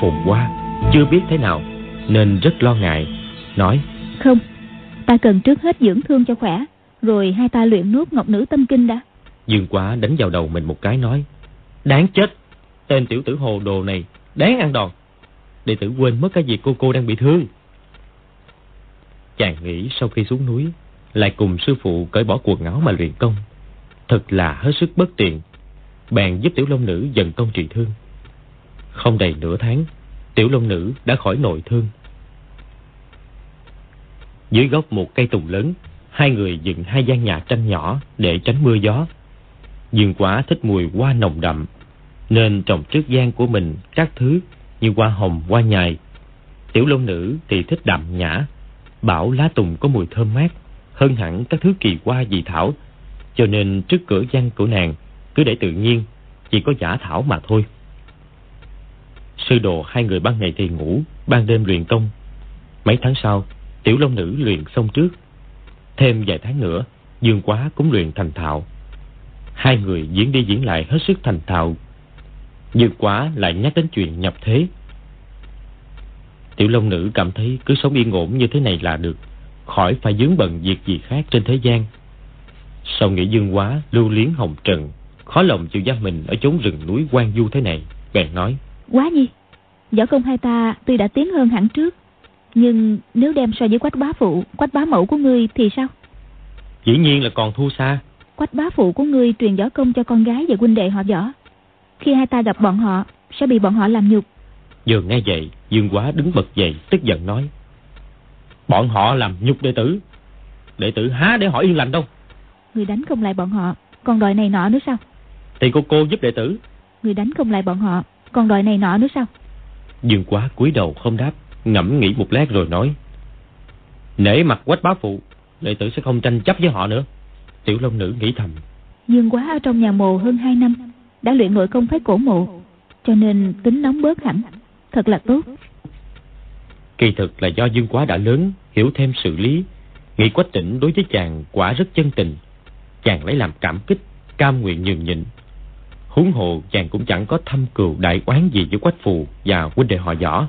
phồn hoa Chưa biết thế nào Nên rất lo ngại Nói. Không Ta cần trước hết dưỡng thương cho khỏe Rồi hai ta luyện nốt ngọc nữ tâm kinh đã. Dương Quá đánh vào đầu mình một cái nói Đáng chết Tên tiểu tử hồ đồ này Đáng ăn đòn. Đệ tử quên mất cái gì cô cô đang bị thương. Chàng nghĩ sau khi xuống núi Lại cùng sư phụ cởi bỏ quần áo mà luyện công. Thật là hết sức bất tiện Bèn giúp tiểu long nữ dần công trị thương không đầy nửa tháng Tiểu long nữ đã khỏi nội thương. Dưới gốc một cây tùng lớn Hai người dựng hai gian nhà tranh nhỏ Để tránh mưa gió. Dương quá thích mùi hoa nồng đậm Nên trồng trước gian của mình Các thứ như hoa hồng, hoa nhài. Tiểu long nữ thì thích đậm nhã Bảo lá tùng có mùi thơm mát Hơn hẳn các thứ kỳ hoa dị thảo. Cho nên trước cửa gian của nàng Cứ để tự nhiên Chỉ có giả thảo mà thôi. Sư đồ hai người ban ngày thì ngủ, Ban đêm luyện công. Mấy tháng sau, Tiểu long nữ luyện xong trước. Thêm vài tháng nữa, Dương quá cũng luyện thành thạo. Hai người diễn đi diễn lại hết sức thành thạo. Dương quá lại nhắc đến chuyện nhập thế. Tiểu Long Nữ cảm thấy cứ sống yên ổn như thế này là được, Khỏi phải dướng bận việc gì khác trên thế gian. Sau nghĩ dương quá, lưu liếng hồng trần, Khó lòng chịu giam mình ở chốn rừng núi quan du thế này, Bèn nói. Quá nhi Võ công hai ta tuy đã tiến hơn hẳn trước Nhưng nếu đem so với quách bá phụ Quách bá mẫu của ngươi thì sao? Dĩ nhiên là còn thua xa. Quách bá phụ của ngươi truyền võ công cho con gái và huynh đệ họ võ. Khi hai ta gặp bọn họ Sẽ bị bọn họ làm nhục. Vừa nghe vậy Dương Quá đứng bật dậy tức giận nói Bọn họ làm nhục đệ tử. Đệ tử há để hỏi yên lành đâu. Người đánh không lại bọn họ Còn đòi này nọ nữa sao? Thì cô cô giúp đệ tử. Người đánh không lại bọn họ Còn đòi này nọ nữa sao? Dương Quá cúi đầu không đáp Ngẫm nghĩ một lát rồi nói. Nể mặt quách bá phụ Đệ tử sẽ không tranh chấp với họ nữa. Tiểu Long Nữ nghĩ thầm. Dương Quá ở trong nhà mồ hơn 2 năm Đã luyện nội công phái cổ mộ Cho nên tính nóng bớt hẳn. Thật là tốt. Kỳ thực là do Dương Quá đã lớn Hiểu thêm sự lý Nghĩ quách tỉnh đối với chàng quả rất chân tình. Chàng lấy làm cảm kích Cam nguyện nhường nhịn Huống hồ chàng cũng chẳng có thâm cừu đại oán gì với quách phù Và huynh đệ họ võ.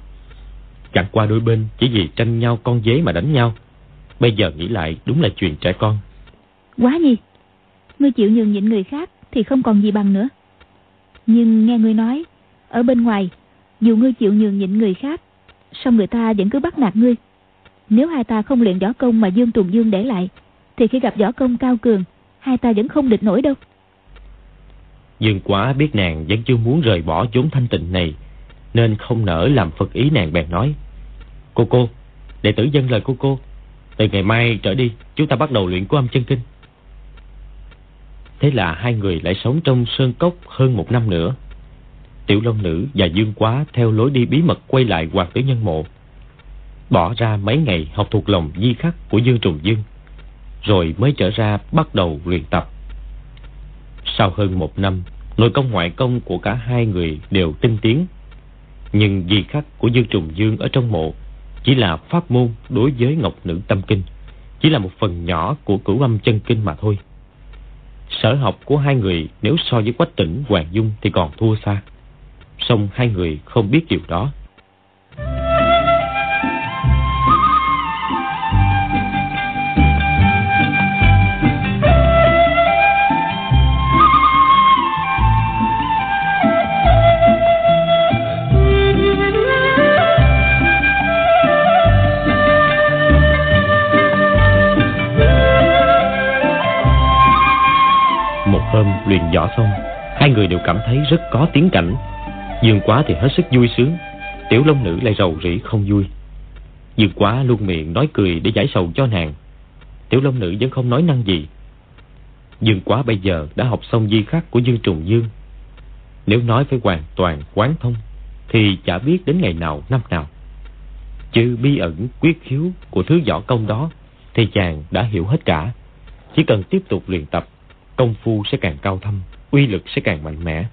Chẳng qua đôi bên chỉ vì tranh nhau con dế mà đánh nhau. Bây giờ nghĩ lại đúng là chuyện trẻ con. Quá nhi Ngươi chịu nhường nhịn người khác Thì không còn gì bằng nữa. Nhưng nghe ngươi nói, Ở bên ngoài, dù ngươi chịu nhường nhịn người khác, song người ta vẫn cứ bắt nạt ngươi. Nếu hai ta không luyện võ công mà dương tùng dương để lại, thì khi gặp võ công cao cường, hai ta vẫn không địch nổi đâu dương quá biết nàng vẫn chưa muốn rời bỏ chốn thanh tịnh này nên không nỡ làm phật ý nàng bèn nói cô cô đệ tử dân lời cô cô từ ngày mai trở đi chúng ta bắt đầu luyện của âm chân kinh thế là hai người lại sống trong sơn cốc hơn một năm nữa Tiểu Long Nữ và Dương Quá theo lối đi bí mật quay lại Hoàng Tử Nhân Mộ. Bỏ ra mấy ngày học thuộc lòng di khắc của Dương Trùng Dương, rồi mới trở ra bắt đầu luyện tập. Sau hơn một năm, nội công ngoại công của cả hai người đều tinh tiến. Nhưng di khắc của Dương Trùng Dương ở trong mộ chỉ là pháp môn đối với Ngọc Nữ Tâm Kinh, chỉ là một phần nhỏ của cửu âm chân kinh mà thôi. Sở học của hai người nếu so với Quách Tỉnh Hoàng Dung thì còn thua xa song hai người không biết điều đó. Một hôm luyện võ xong, Hai người đều cảm thấy rất có tiếng cảnh. Dương quá thì hết sức vui sướng, Tiểu Long Nữ lại rầu rĩ không vui. Dương quá luôn miệng nói cười để giải sầu cho nàng, Tiểu Long Nữ vẫn không nói năng gì. Dương quá bây giờ đã học xong di khắc của Dương Trùng Dương. Nếu nói phải hoàn toàn quán thông, Thì chả biết đến ngày nào, năm nào. Chứ bí ẩn, quyết khiếu của thứ võ công đó Thì chàng đã hiểu hết cả. Chỉ cần tiếp tục luyện tập Công phu sẽ càng cao thâm Uy lực sẽ càng mạnh mẽ.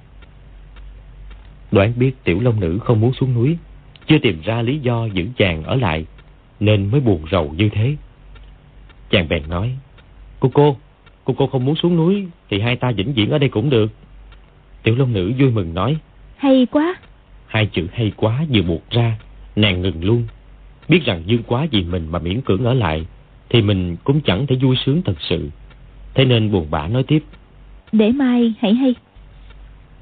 Đoán biết tiểu long nữ không muốn xuống núi Chưa tìm ra lý do giữ chàng ở lại Nên mới buồn rầu như thế. Chàng bèn nói Cô cô Cô cô không muốn xuống núi Thì hai ta vĩnh viễn ở đây cũng được. Tiểu Long Nữ vui mừng nói Hay quá. Hai chữ hay quá vừa buộc ra Nàng ngừng luôn. Biết rằng dương quá vì mình mà miễn cưỡng ở lại Thì mình cũng chẳng thể vui sướng thật sự Thế nên buồn bã nói tiếp. Để mai hãy hay.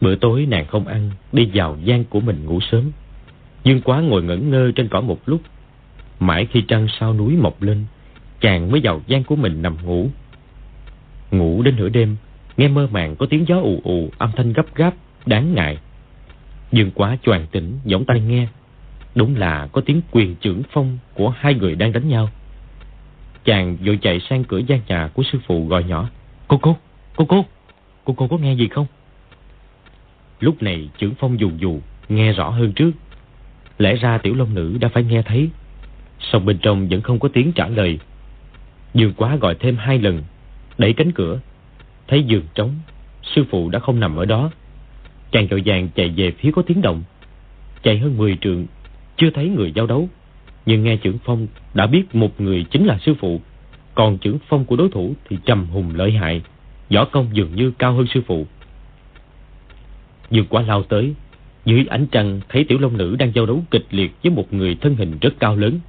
Bữa tối nàng không ăn Đi vào gian của mình ngủ sớm. Dương quá ngồi ngẩn ngơ trên cỏ một lúc. Mãi khi trăng sao núi mọc lên Chàng mới vào gian của mình nằm ngủ. Ngủ đến nửa đêm Nghe mơ màng có tiếng gió ù ù Âm thanh gấp gáp, đáng ngại. Dương quá choàng tỉnh, giỏng tay nghe. Đúng là có tiếng quyền trưởng phong Của hai người đang đánh nhau Chàng vội chạy sang cửa gian nhà của sư phụ gọi nhỏ. Cô cô, cô cô Cô cô có nghe gì không? Lúc này trưởng phong dù dù Nghe rõ hơn trước. Lẽ ra tiểu long nữ đã phải nghe thấy. Song bên trong vẫn không có tiếng trả lời. Dương quá gọi thêm hai lần Đẩy cánh cửa. Thấy giường trống Sư phụ đã không nằm ở đó. Chàng vội vàng chạy về phía có tiếng động. Chạy hơn 10 trượng Chưa thấy người giao đấu. Nhưng nghe trưởng phong đã biết một người chính là sư phụ. Còn trưởng phong của đối thủ Thì trầm hùng lợi hại. Võ công dường như cao hơn sư phụ. Dương quá lao tới, Dưới ánh trăng thấy tiểu long nữ đang giao đấu kịch liệt Với một người thân hình rất cao lớn.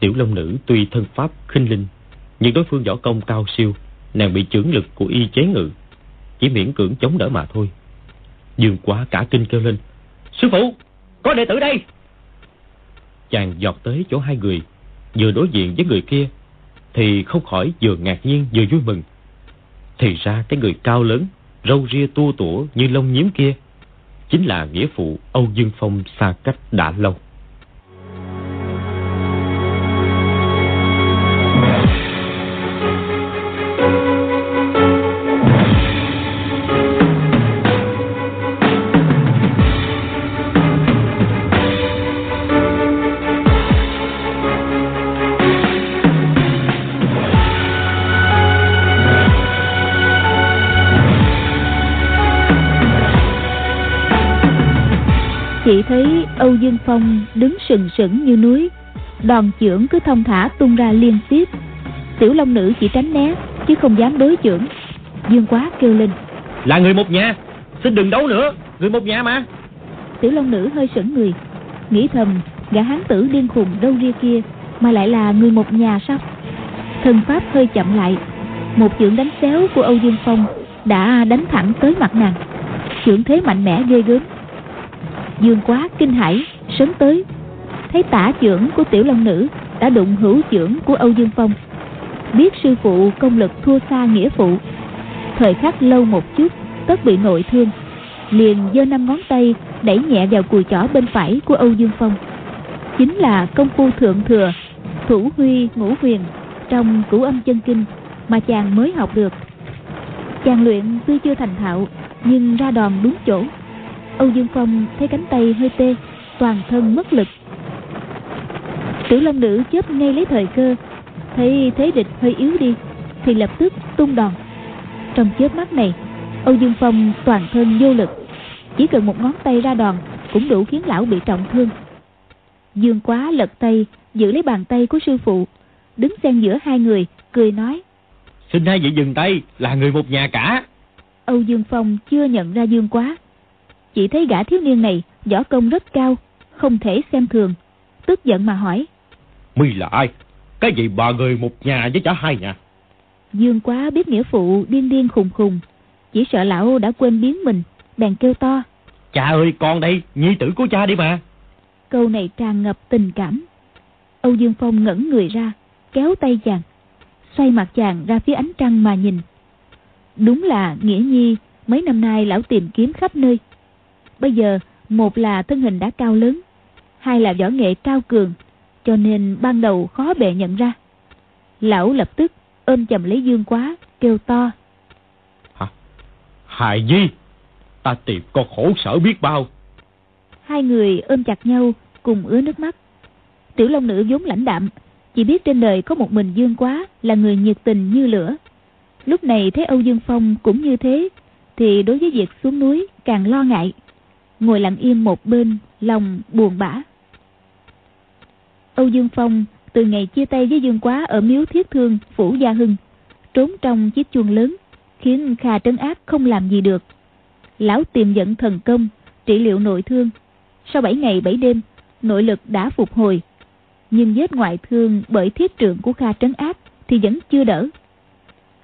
Tiểu long nữ tuy thân pháp khinh linh, Nhưng đối phương võ công cao siêu, Nàng bị chưởng lực của y chế ngự, Chỉ miễn cưỡng chống đỡ mà thôi. Dương quá cả kinh kêu lên, Sư phụ, có đệ tử đây! Chàng dọt tới chỗ hai người, Vừa đối diện với người kia, Thì không khỏi vừa ngạc nhiên vừa vui mừng. Thì ra cái người cao lớn, Râu ria tua tủa như lông nhiếm kia, Chính là nghĩa phụ Âu Dương Phong xa cách đã lâu. Sừng sững như núi. Đòn chưởng cứ thông thả tung ra liên tiếp. Tiểu Long Nữ chỉ tránh né Chứ không dám đối chưởng. Dương quá kêu lên. Là người một nhà Xin đừng đấu nữa Người một nhà mà. Tiểu Long Nữ hơi sững người. Nghĩ thầm gã hán tử điên khùng râu ria kia Mà lại là người một nhà sao? Thân pháp hơi chậm lại. Một chưởng đánh xéo của Âu Dương Phong Đã đánh thẳng tới mặt nàng. Chưởng thế mạnh mẽ ghê gớm. Dương quá kinh hãi sớm tới thấy tả trưởng của tiểu long nữ đã đụng hữu trưởng của Âu Dương Phong. Biết sư phụ công lực thua xa nghĩa phụ, thời khắc lâu một chút, tất bị nội thương, liền giơ năm ngón tay đẩy nhẹ vào cùi chỏ bên phải của Âu Dương Phong. Chính là công phu thượng thừa, thủ huy ngũ huyền trong cửu âm chân kinh mà chàng mới học được. Chàng luyện tuy chưa thành thạo, nhưng ra đòn đúng chỗ. Âu Dương Phong thấy cánh tay hơi tê, Toàn thân mất lực Tiểu Long Nữ chớp ngay lấy thời cơ. Thấy thế địch hơi yếu đi Thì lập tức tung đòn. Trong chớp mắt này Âu Dương Phong toàn thân vô lực. Chỉ cần một ngón tay ra đòn Cũng đủ khiến lão bị trọng thương. Dương quá lật tay Giữ lấy bàn tay của sư phụ. Đứng xen giữa hai người Cười nói Xin hai vị dừng tay Là người một nhà cả. Âu Dương Phong chưa nhận ra Dương quá. Chỉ thấy gã thiếu niên này võ công rất cao không thể xem thường. Tức giận mà hỏi mi là ai? Cái gì bà người một nhà với chả hai nhà? Dương quá biết nghĩa phụ điên điên khùng khùng. Chỉ sợ lão đã quên biến mình bèn kêu to. Cha ơi con đây nhi tử của cha đi mà. Câu này tràn ngập tình cảm. Âu dương phong ngẩn người ra kéo tay chàng xoay mặt chàng ra phía ánh trăng mà nhìn. Đúng là nghĩa nhi mấy năm nay lão tìm kiếm khắp nơi. Bây giờ một là thân hình đã cao lớn Hai là võ nghệ cao cường Cho nên ban đầu khó bề nhận ra. Lão lập tức ôm chầm lấy Dương Quá Kêu to. Hả? Hài Di Ta tìm con khổ sở biết bao. Hai người ôm chặt nhau Cùng ứa nước mắt. Tiểu Long Nữ vốn lãnh đạm Chỉ biết trên đời có một mình Dương Quá Là người nhiệt tình như lửa. Lúc này thấy Âu Dương Phong cũng như thế Thì đối với việc xuống núi càng lo ngại. Ngồi lặng im một bên lòng buồn bã âu dương phong từ ngày chia tay với dương quá ở miếu thiết thương phủ gia hưng trốn trong chiếc chuông lớn, khiến Kha trấn ác không làm gì được. Lão tìm dẫn thần công, trị liệu nội thương. Sau 7 ngày 7 đêm, nội lực đã phục hồi. Nhưng vết ngoại thương bởi thiết trượng của Kha trấn ác thì vẫn chưa đỡ.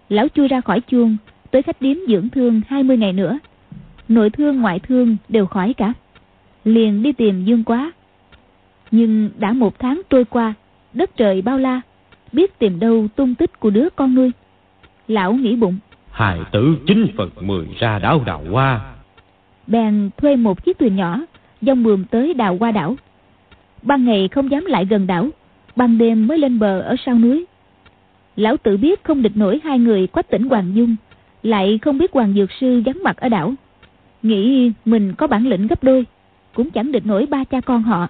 Lão chui ra khỏi chuông, tới khách điếm dưỡng thương 20 ngày nữa. Nội thương ngoại thương đều khỏi cả. Liền đi tìm Dương Quá. Nhưng đã một tháng trôi qua, đất trời bao la, biết tìm đâu tung tích của đứa con nuôi. Lão nghĩ bụng. Hài tử chín phần mười ra đảo đào hoa. Bèn thuê một chiếc thuyền nhỏ, dông bườm tới đào hoa đảo. Ban ngày không dám lại gần đảo, ban đêm mới lên bờ ở sau núi. Lão tự biết không địch nổi hai người quách tỉnh Hoàng Dung, lại không biết Hoàng Dược Sư vắng mặt ở đảo. Nghĩ mình có bản lĩnh gấp đôi, cũng chẳng địch nổi ba cha con họ.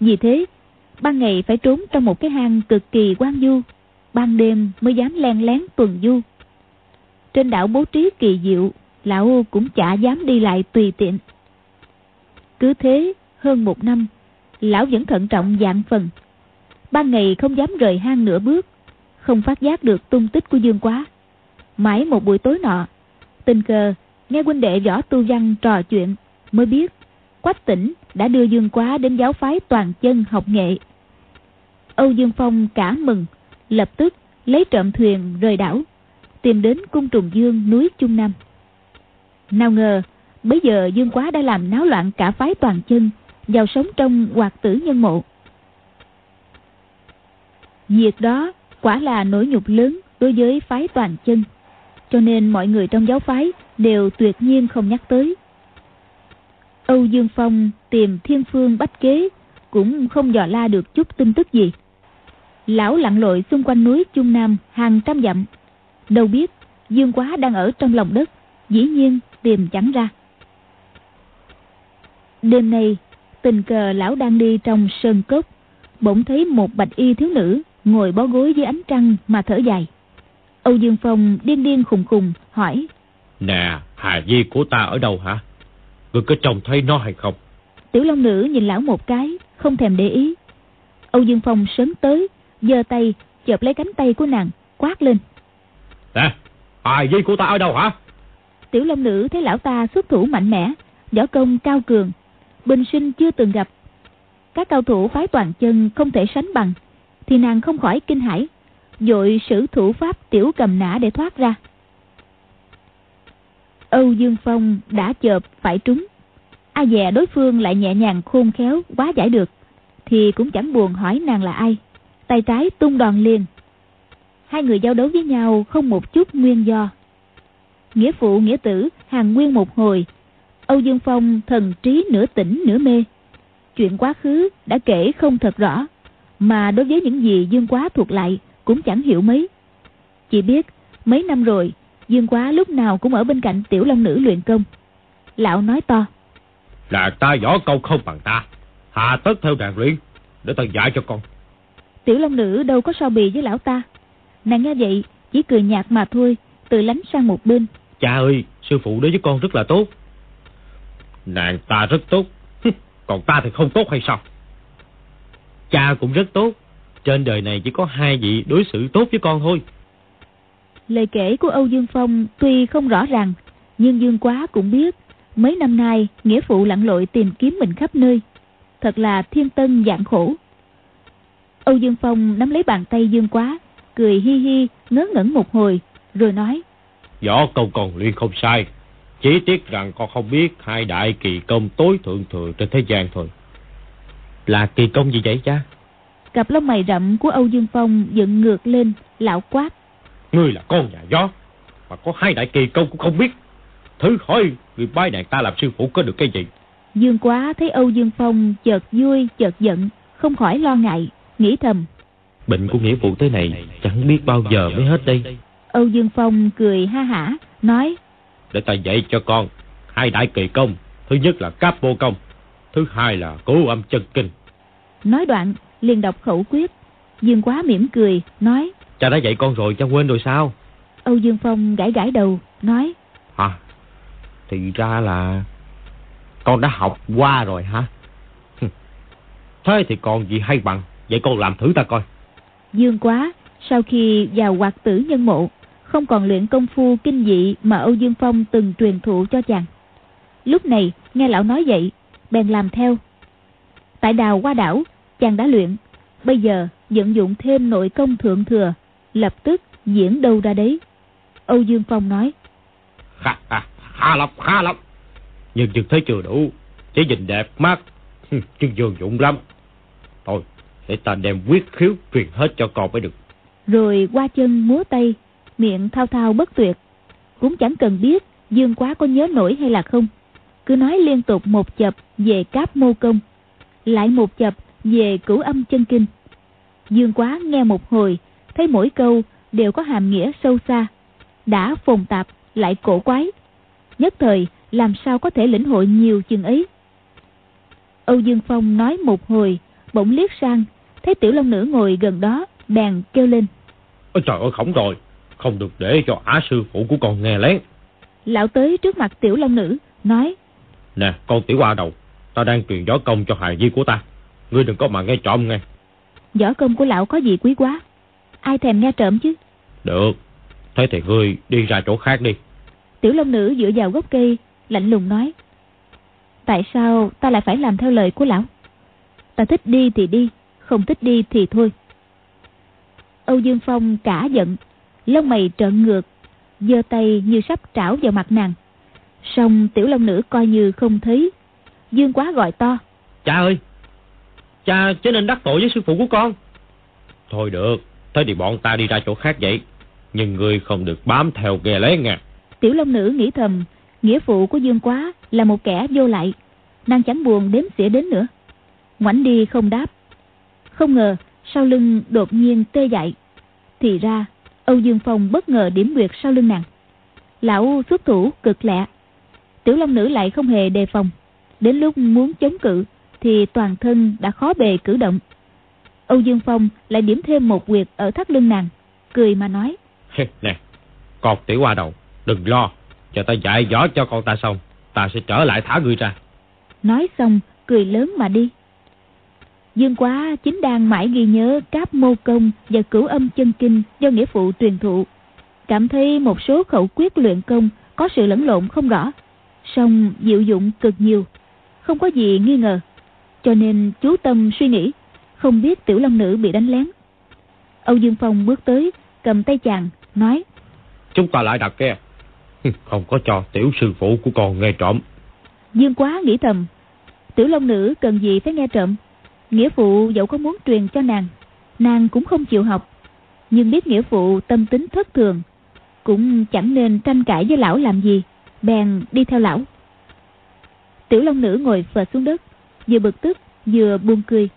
Vì thế, ban ngày phải trốn trong một cái hang cực kỳ quan du, ban đêm mới dám len lén tuần du. Trên đảo bố trí kỳ diệu, lão cũng chả dám đi lại tùy tiện. Cứ thế, hơn một năm, lão vẫn thận trọng dạng phần. Ban ngày không dám rời hang nửa bước, không phát giác được tung tích của Dương Quá. Mãi một buổi tối nọ, tình cờ nghe huynh đệ võ tu văn trò chuyện mới biết Quách tỉnh đã đưa Dương Quá đến giáo phái toàn chân học nghệ. Âu Dương Phong cả mừng, lập tức lấy trộm thuyền rời đảo, tìm đến cung trùng dương núi Trung Nam. Nào ngờ, bây giờ Dương Quá đã làm náo loạn cả phái toàn chân, vào sống trong hoạt tử nhân mộ. Việc đó quả là nỗi nhục lớn đối với phái toàn chân, cho nên mọi người trong giáo phái đều tuyệt nhiên không nhắc tới. Âu Dương Phong tìm thiên phương bách kế cũng không dò la được chút tin tức gì. Lão lặn lội xung quanh núi Trung Nam hàng trăm dặm. Đâu biết Dương Quá đang ở trong lòng đất, dĩ nhiên tìm chẳng ra. Đêm nay, tình cờ lão đang đi trong sơn cốc, bỗng thấy một bạch y thiếu nữ ngồi bó gối dưới ánh trăng mà thở dài. Âu Dương Phong điên điên khùng khùng hỏi. Nè, Hà Di của ta ở đâu hả? Ngươi có trông thấy nó hay không? Tiểu Long Nữ nhìn lão một cái, không thèm để ý. Âu Dương Phong sớm tới, giơ tay, chợp lấy cánh tay của nàng, quát lên. Nè, Hà Di của ta ở đâu hả? Tiểu Long Nữ thấy lão ta xuất thủ mạnh mẽ, võ công cao cường, bình sinh chưa từng gặp. Các cao thủ phái toàn chân không thể sánh bằng, thì nàng không khỏi kinh hãi, dội sử thủ pháp tiểu cầm nã để thoát ra. Âu Dương Phong đã chợp phải trúng. Ai dè đối phương lại nhẹ nhàng khôn khéo quá giải được, thì cũng chẳng buồn hỏi nàng là ai. Tay trái tung đòn liền. Hai người giao đấu với nhau không một chút nguyên do. Nghĩa phụ nghĩa tử hàng nguyên một hồi. Âu Dương Phong thần trí nửa tỉnh nửa mê. Chuyện quá khứ đã kể không thật rõ, mà đối với những gì Dương Quá thuộc lại cũng chẳng hiểu mấy. Chỉ biết mấy năm rồi Dương Quá lúc nào cũng ở bên cạnh tiểu long nữ luyện công. Lão nói to. Là ta võ công không bằng ta. Hà tất theo đàn luyện, để ta dạy cho con. Tiểu long nữ đâu có so bì với lão ta. Nàng nghe vậy, chỉ cười nhạt mà thôi, từ lánh sang một bên. Cha ơi, sư phụ đối với con rất là tốt. Nàng ta rất tốt, còn ta thì không tốt hay sao? Cha cũng rất tốt, trên đời này chỉ có hai vị đối xử tốt với con thôi. Lời kể của Âu Dương Phong tuy không rõ ràng, nhưng Dương Quá cũng biết mấy năm nay nghĩa phụ lặn lội tìm kiếm mình khắp nơi. Thật là thiên tân dạng khổ. Âu Dương Phong nắm lấy bàn tay Dương Quá, cười hi hi, ngớ ngẩn một hồi, rồi nói. Võ công còn luyện không sai, chỉ tiếc rằng con không biết hai đại kỳ công tối thượng thừa trên thế gian thôi. Là kỳ công gì vậy cha? Cặp lông mày rậm của Âu Dương Phong dựng ngược lên, lão quát. Ngươi là con nhà gió, mà có hai đại kỳ công cũng không biết. Thứ hỏi người bái nàng ta làm sư phụ có được cái gì? Dương quá thấy Âu Dương Phong chợt vui, chợt giận, không khỏi lo ngại, nghĩ thầm. Bệnh của nghĩa vụ thế này chẳng biết bao giờ mới hết đây. Âu Dương Phong cười ha hả, nói. Để ta dạy cho con hai đại kỳ công. Thứ nhất là cáp vô công, thứ hai là cố âm chân kinh. Nói đoạn, liền đọc khẩu quyết. Dương quá mỉm cười, nói. Cha đã dạy con rồi, cha quên rồi sao? Âu Dương Phong gãi gãi đầu, nói. Hả? Thì ra là con đã học qua rồi hả? Thế thì còn gì hay bằng, vậy con làm thử ta coi. Dương quá, sau khi vào hoạt tử nhân mộ, không còn luyện công phu kinh dị mà Âu Dương Phong từng truyền thụ cho chàng. Lúc này nghe lão nói vậy, bèn làm theo. Tại đào qua đảo, chàng đã luyện, bây giờ vận dụng thêm nội công thượng thừa, lập tức diễn đâu ra đấy. Âu Dương Phong nói. Ha, ha, ha lắm, ha lắm. Nhưng chừng thấy chưa đủ, chỉ nhìn đẹp mắt, chứ vô dụng lắm. Thôi, để ta đem quyết khiếu truyền hết cho con mới được. Rồi qua chân múa tay, miệng thao thao bất tuyệt. Cũng chẳng cần biết Dương Quá có nhớ nổi hay là không. Cứ nói liên tục một chập về cáp mô công, lại một chập về cửu âm chân kinh. Dương Quá nghe một hồi, thấy mỗi câu đều có hàm nghĩa sâu xa. Đã phồn tạp, lại cổ quái. Nhất thời, làm sao có thể lĩnh hội nhiều chừng ấy. Âu Dương Phong nói một hồi, bỗng liếc sang, thấy tiểu long nữ ngồi gần đó, bèn kêu lên. Ôi trời ơi khổng rồi, không được để cho ả sư phụ của con nghe lén. Lão tới trước mặt tiểu long nữ, nói. Nè, con tiểu hoa đầu, ta đang truyền gió công cho hài di của ta. Ngươi đừng có mà nghe trộm nghe. Võ công của lão có gì quý quá, ai thèm nghe trộm chứ. Được, thế thì ngươi đi ra chỗ khác đi. Tiểu long nữ dựa vào gốc cây, lạnh lùng nói. Tại sao ta lại phải làm theo lời của lão? Ta thích đi thì đi, không thích đi thì thôi. Âu Dương Phong cả giận, lông mày trợn ngược, giơ tay như sắp trảo vào mặt nàng. Xong tiểu long nữ coi như không thấy. Dương quá gọi to. Cha ơi! Cha chứ nên đắc tội với sư phụ của con. Thôi được, thế thì bọn ta đi ra chỗ khác vậy. Nhưng ngươi không được bám theo ghê lén nha. Tiểu long nữ nghĩ thầm, nghĩa phụ của Dương quá là một kẻ vô lại. Nàng chẳng buồn đếm xỉa đến nữa. Ngoảnh đi không đáp. Không ngờ sau lưng đột nhiên tê dại. Thì ra Âu Dương Phong bất ngờ điểm nguyệt sau lưng nàng. Lão xuất thủ cực lẹ. Tiểu Long Nữ lại không hề đề phòng. Đến lúc muốn chống cự thì toàn thân đã khó bề cử động. Âu Dương Phong lại điểm thêm một quyệt ở thắt lưng nàng, cười mà nói. nè, con tiểu hoa đầu, đừng lo, cho ta dạy dõ cho con ta xong, ta sẽ trở lại thả ngươi ra. Nói xong, cười lớn mà đi. Dương Quá chính đang mãi ghi nhớ cáp mô công và cửu âm chân kinh do nghĩa phụ truyền thụ. Cảm thấy một số khẩu quyết luyện công có sự lẫn lộn không rõ, song diệu dụng cực nhiều, không có gì nghi ngờ. Cho nên chú tâm suy nghĩ, không biết tiểu long nữ bị đánh lén. Âu Dương Phong bước tới, cầm tay chàng, nói Chúng ta lại đặt kia, không có cho tiểu sư phụ của con nghe trộm. Dương Quá nghĩ thầm, tiểu long nữ cần gì phải nghe trộm? Nghĩa phụ dẫu có muốn truyền cho nàng Nàng cũng không chịu học. Nhưng biết nghĩa phụ tâm tính thất thường Cũng chẳng nên tranh cãi với lão làm gì Bèn đi theo lão. Tiểu Long Nữ ngồi phờ xuống đất Vừa bực tức vừa buông cười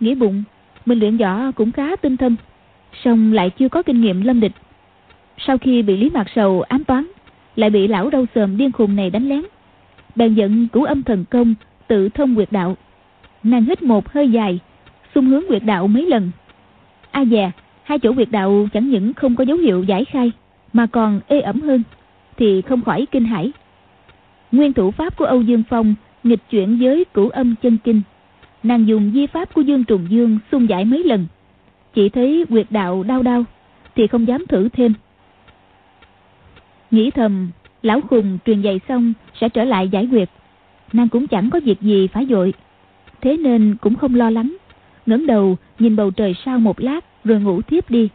Nghĩ bụng Mình luyện võ cũng khá tinh thâm song lại chưa có kinh nghiệm lâm địch Sau khi bị Lý Mạc Sầu ám toán Lại bị lão râu sờm điên khùng này đánh lén Bèn giận cửu âm thần công Tự thông quyệt đạo Nàng hít một hơi dài, xung hướng quyệt đạo mấy lần. A dè, hai chỗ quyệt đạo chẳng những không có dấu hiệu giải khai, mà còn ê ẩm hơn, thì không khỏi kinh hãi. Nguyên thủ pháp của Âu Dương Phong nghịch chuyển với cửu âm chân kinh. Nàng dùng di pháp của Dương Trùng Dương xung giải mấy lần. Chỉ thấy quyệt đạo đau đau, thì không dám thử thêm. Nghĩ thầm, lão khùng truyền dạy xong sẽ trở lại giải quyệt. Nàng cũng chẳng có việc gì phải dội thế nên cũng không lo lắng ngẩng đầu nhìn bầu trời sau một lát rồi ngủ thiếp đi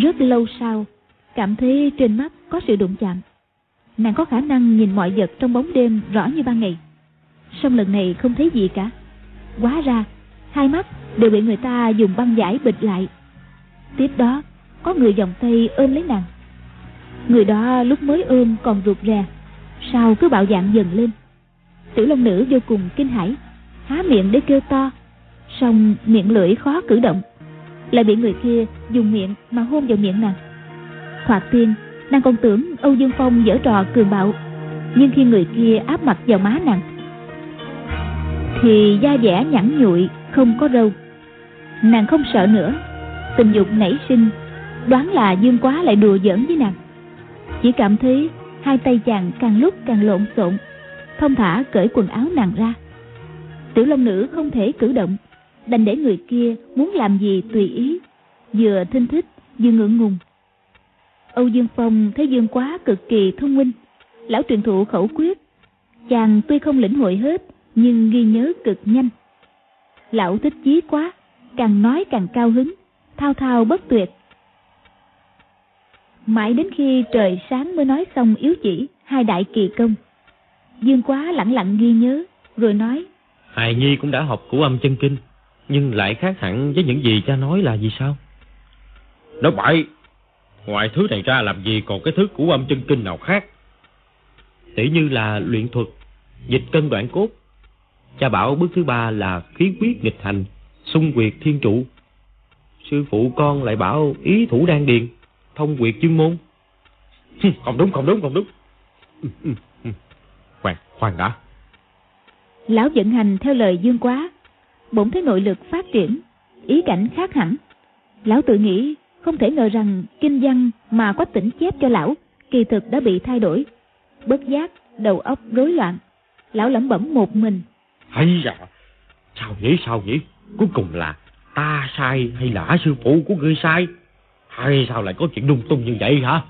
rất lâu sau, cảm thấy trên mắt có sự đụng chạm. Nàng có khả năng nhìn mọi vật trong bóng đêm rõ như ban ngày. Song lần này không thấy gì cả. Quá ra, hai mắt đều bị người ta dùng băng giải bịt lại. Tiếp đó, có người vòng tay ôm lấy nàng. Người đó lúc mới ôm còn rụt rè sau cứ bạo dạng dần lên. Tiểu long nữ vô cùng kinh hãi, há miệng để kêu to song miệng lưỡi khó cử động lại bị người kia dùng miệng mà hôn vào miệng nàng. Thoạt tiên nàng còn tưởng âu dương phong dở trò cường bạo, nhưng khi người kia áp mặt vào má nàng, thì da dẻ nhẵn nhụi, không có râu. Nàng không sợ nữa, tình dục nảy sinh, đoán là dương quá lại đùa giỡn với nàng. Chỉ cảm thấy hai tay chàng càng lúc càng lộn xộn, Thông thả cởi quần áo nàng ra. Tiểu long nữ không thể cử động Đành để người kia muốn làm gì tùy ý. Vừa thinh thích, vừa ngượng ngùng. Âu Dương Phong thấy Dương Quá cực kỳ thông minh. Lão truyền thụ khẩu quyết. Chàng tuy không lĩnh hội hết, Nhưng ghi nhớ cực nhanh. Lão thích chí quá, Càng nói càng cao hứng, Thao thao bất tuyệt. Mãi đến khi trời sáng mới nói xong yếu chỉ, Hai đại kỳ công. Dương Quá lặng lặng ghi nhớ, Rồi nói, Hài Nhi cũng đã học cửu âm chân kinh. Nhưng lại khác hẳn với những gì cha nói là gì sao? Nói bậy. Ngoài thứ này ra làm gì còn cái thứ của âm chân kinh nào khác? Tỷ như là luyện thuật Dịch cân đoạn cốt. Cha bảo bước thứ ba là khí quyết nghịch hành Xung quyệt thiên trụ. Sư phụ con lại bảo ý thủ đan điền Thông quyệt chương môn. Không đúng không đúng không đúng. Khoan khoan đã. Lão vận hành theo lời dương quá Bỗng thấy nội lực phát triển Ý cảnh khác hẳn. Lão tự nghĩ không thể ngờ rằng kinh văn mà quách tỉnh chép cho lão kỳ thực đã bị thay đổi. Bất giác đầu óc rối loạn lão lẩm bẩm một mình. Hay dạ sao nhỉ sao nhỉ cuối cùng là ta sai hay là sư phụ của ngươi sai? Hay sao lại có chuyện lung tung như vậy hả?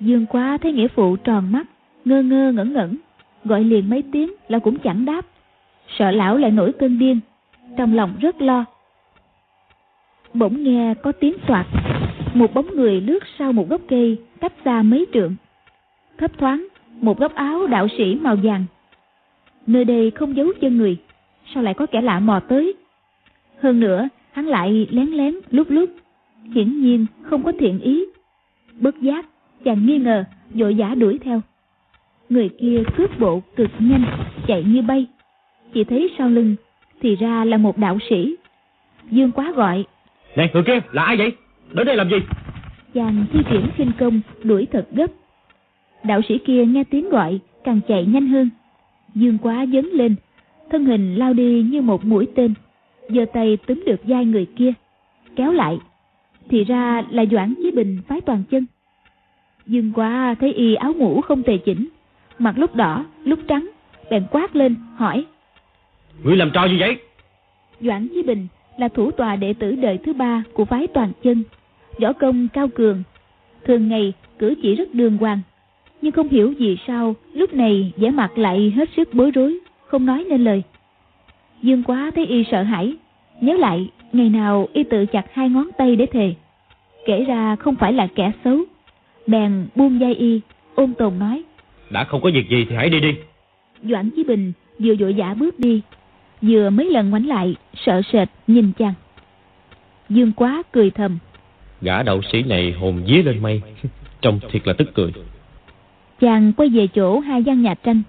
Dương quá thấy nghĩa phụ tròn mắt ngơ ngơ ngẩn ngẩn gọi liền mấy tiếng lão cũng chẳng đáp. Sợ lão lại nổi cơn điên trong lòng rất lo. Bỗng nghe có tiếng toạc một bóng người lướt sau một gốc cây, cách xa mấy trượng. Thấp thoáng, một góc áo đạo sĩ màu vàng. Nơi đây không giấu chân người, sao lại có kẻ lạ mò tới? Hơn nữa, hắn lại lén lén, lúc lúc. Hiển nhiên không có thiện ý. Bất giác, chàng nghi ngờ, vội vã đuổi theo. Người kia cướp bộ cực nhanh, chạy như bay. Chỉ thấy sau lưng thì ra là một đạo sĩ. Dương quá gọi. Này người kia là ai vậy? Đến đây làm gì? Chàng thi triển khinh công đuổi thật gấp. Đạo sĩ kia nghe tiếng gọi càng chạy nhanh hơn. Dương quá dấn lên. Thân hình lao đi như một mũi tên giơ tay túm được vai người kia kéo lại. Thì ra là doãn chí bình phái toàn chân. Dương quá thấy y áo mũ không tề chỉnh mặt lúc đỏ lúc trắng bèn quát lên hỏi ngươi làm trò gì vậy? Doãn chí bình là thủ tọa đệ tử đời thứ ba của phái toàn chân võ công cao cường. Thường ngày cử chỉ rất đường hoàng nhưng không hiểu vì sao lúc này vẻ mặt lại hết sức bối rối không nói nên lời. Dương quá thấy y sợ hãi nhớ lại ngày nào y tự chặt hai ngón tay để thề. Kể ra không phải là kẻ xấu bèn buông dây y ôn tồn nói. Đã không có việc gì thì hãy đi đi. Doãn chí bình vừa vội vã bước đi vừa mấy lần ngoảnh lại sợ sệt nhìn chàng. Dương quá cười thầm. Gã đạo sĩ này hồn vía lên mây trông thiệt là tức cười. Chàng quay về chỗ hai gian nhà tranh.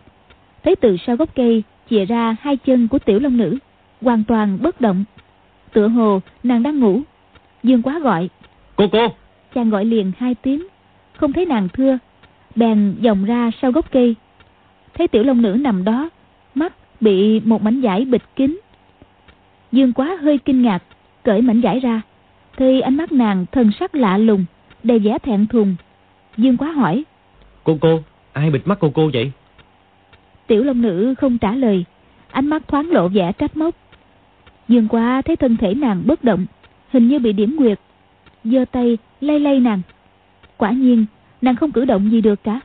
Thấy từ sau gốc cây chìa ra hai chân của tiểu long nữ hoàn toàn bất động. Tựa hồ nàng đang ngủ. Dương quá gọi. Cô cô! Chàng gọi liền hai tiếng. Không thấy nàng thưa bèn vòng ra sau gốc cây. Thấy tiểu long nữ nằm đó bị một mảnh vải bịt kín. Dương quá hơi kinh ngạc cởi mảnh vải ra thì ánh mắt nàng thân sắc lạ lùng đầy vẻ thẹn thùng. Dương quá hỏi cô cô ai bịt mắt cô cô vậy? Tiểu long nữ không trả lời ánh mắt thoáng lộ vẻ trách móc. Dương quá thấy thân thể nàng bất động hình như bị điểm nguyệt giơ tay lay lay nàng. Quả nhiên nàng không cử động gì được cả.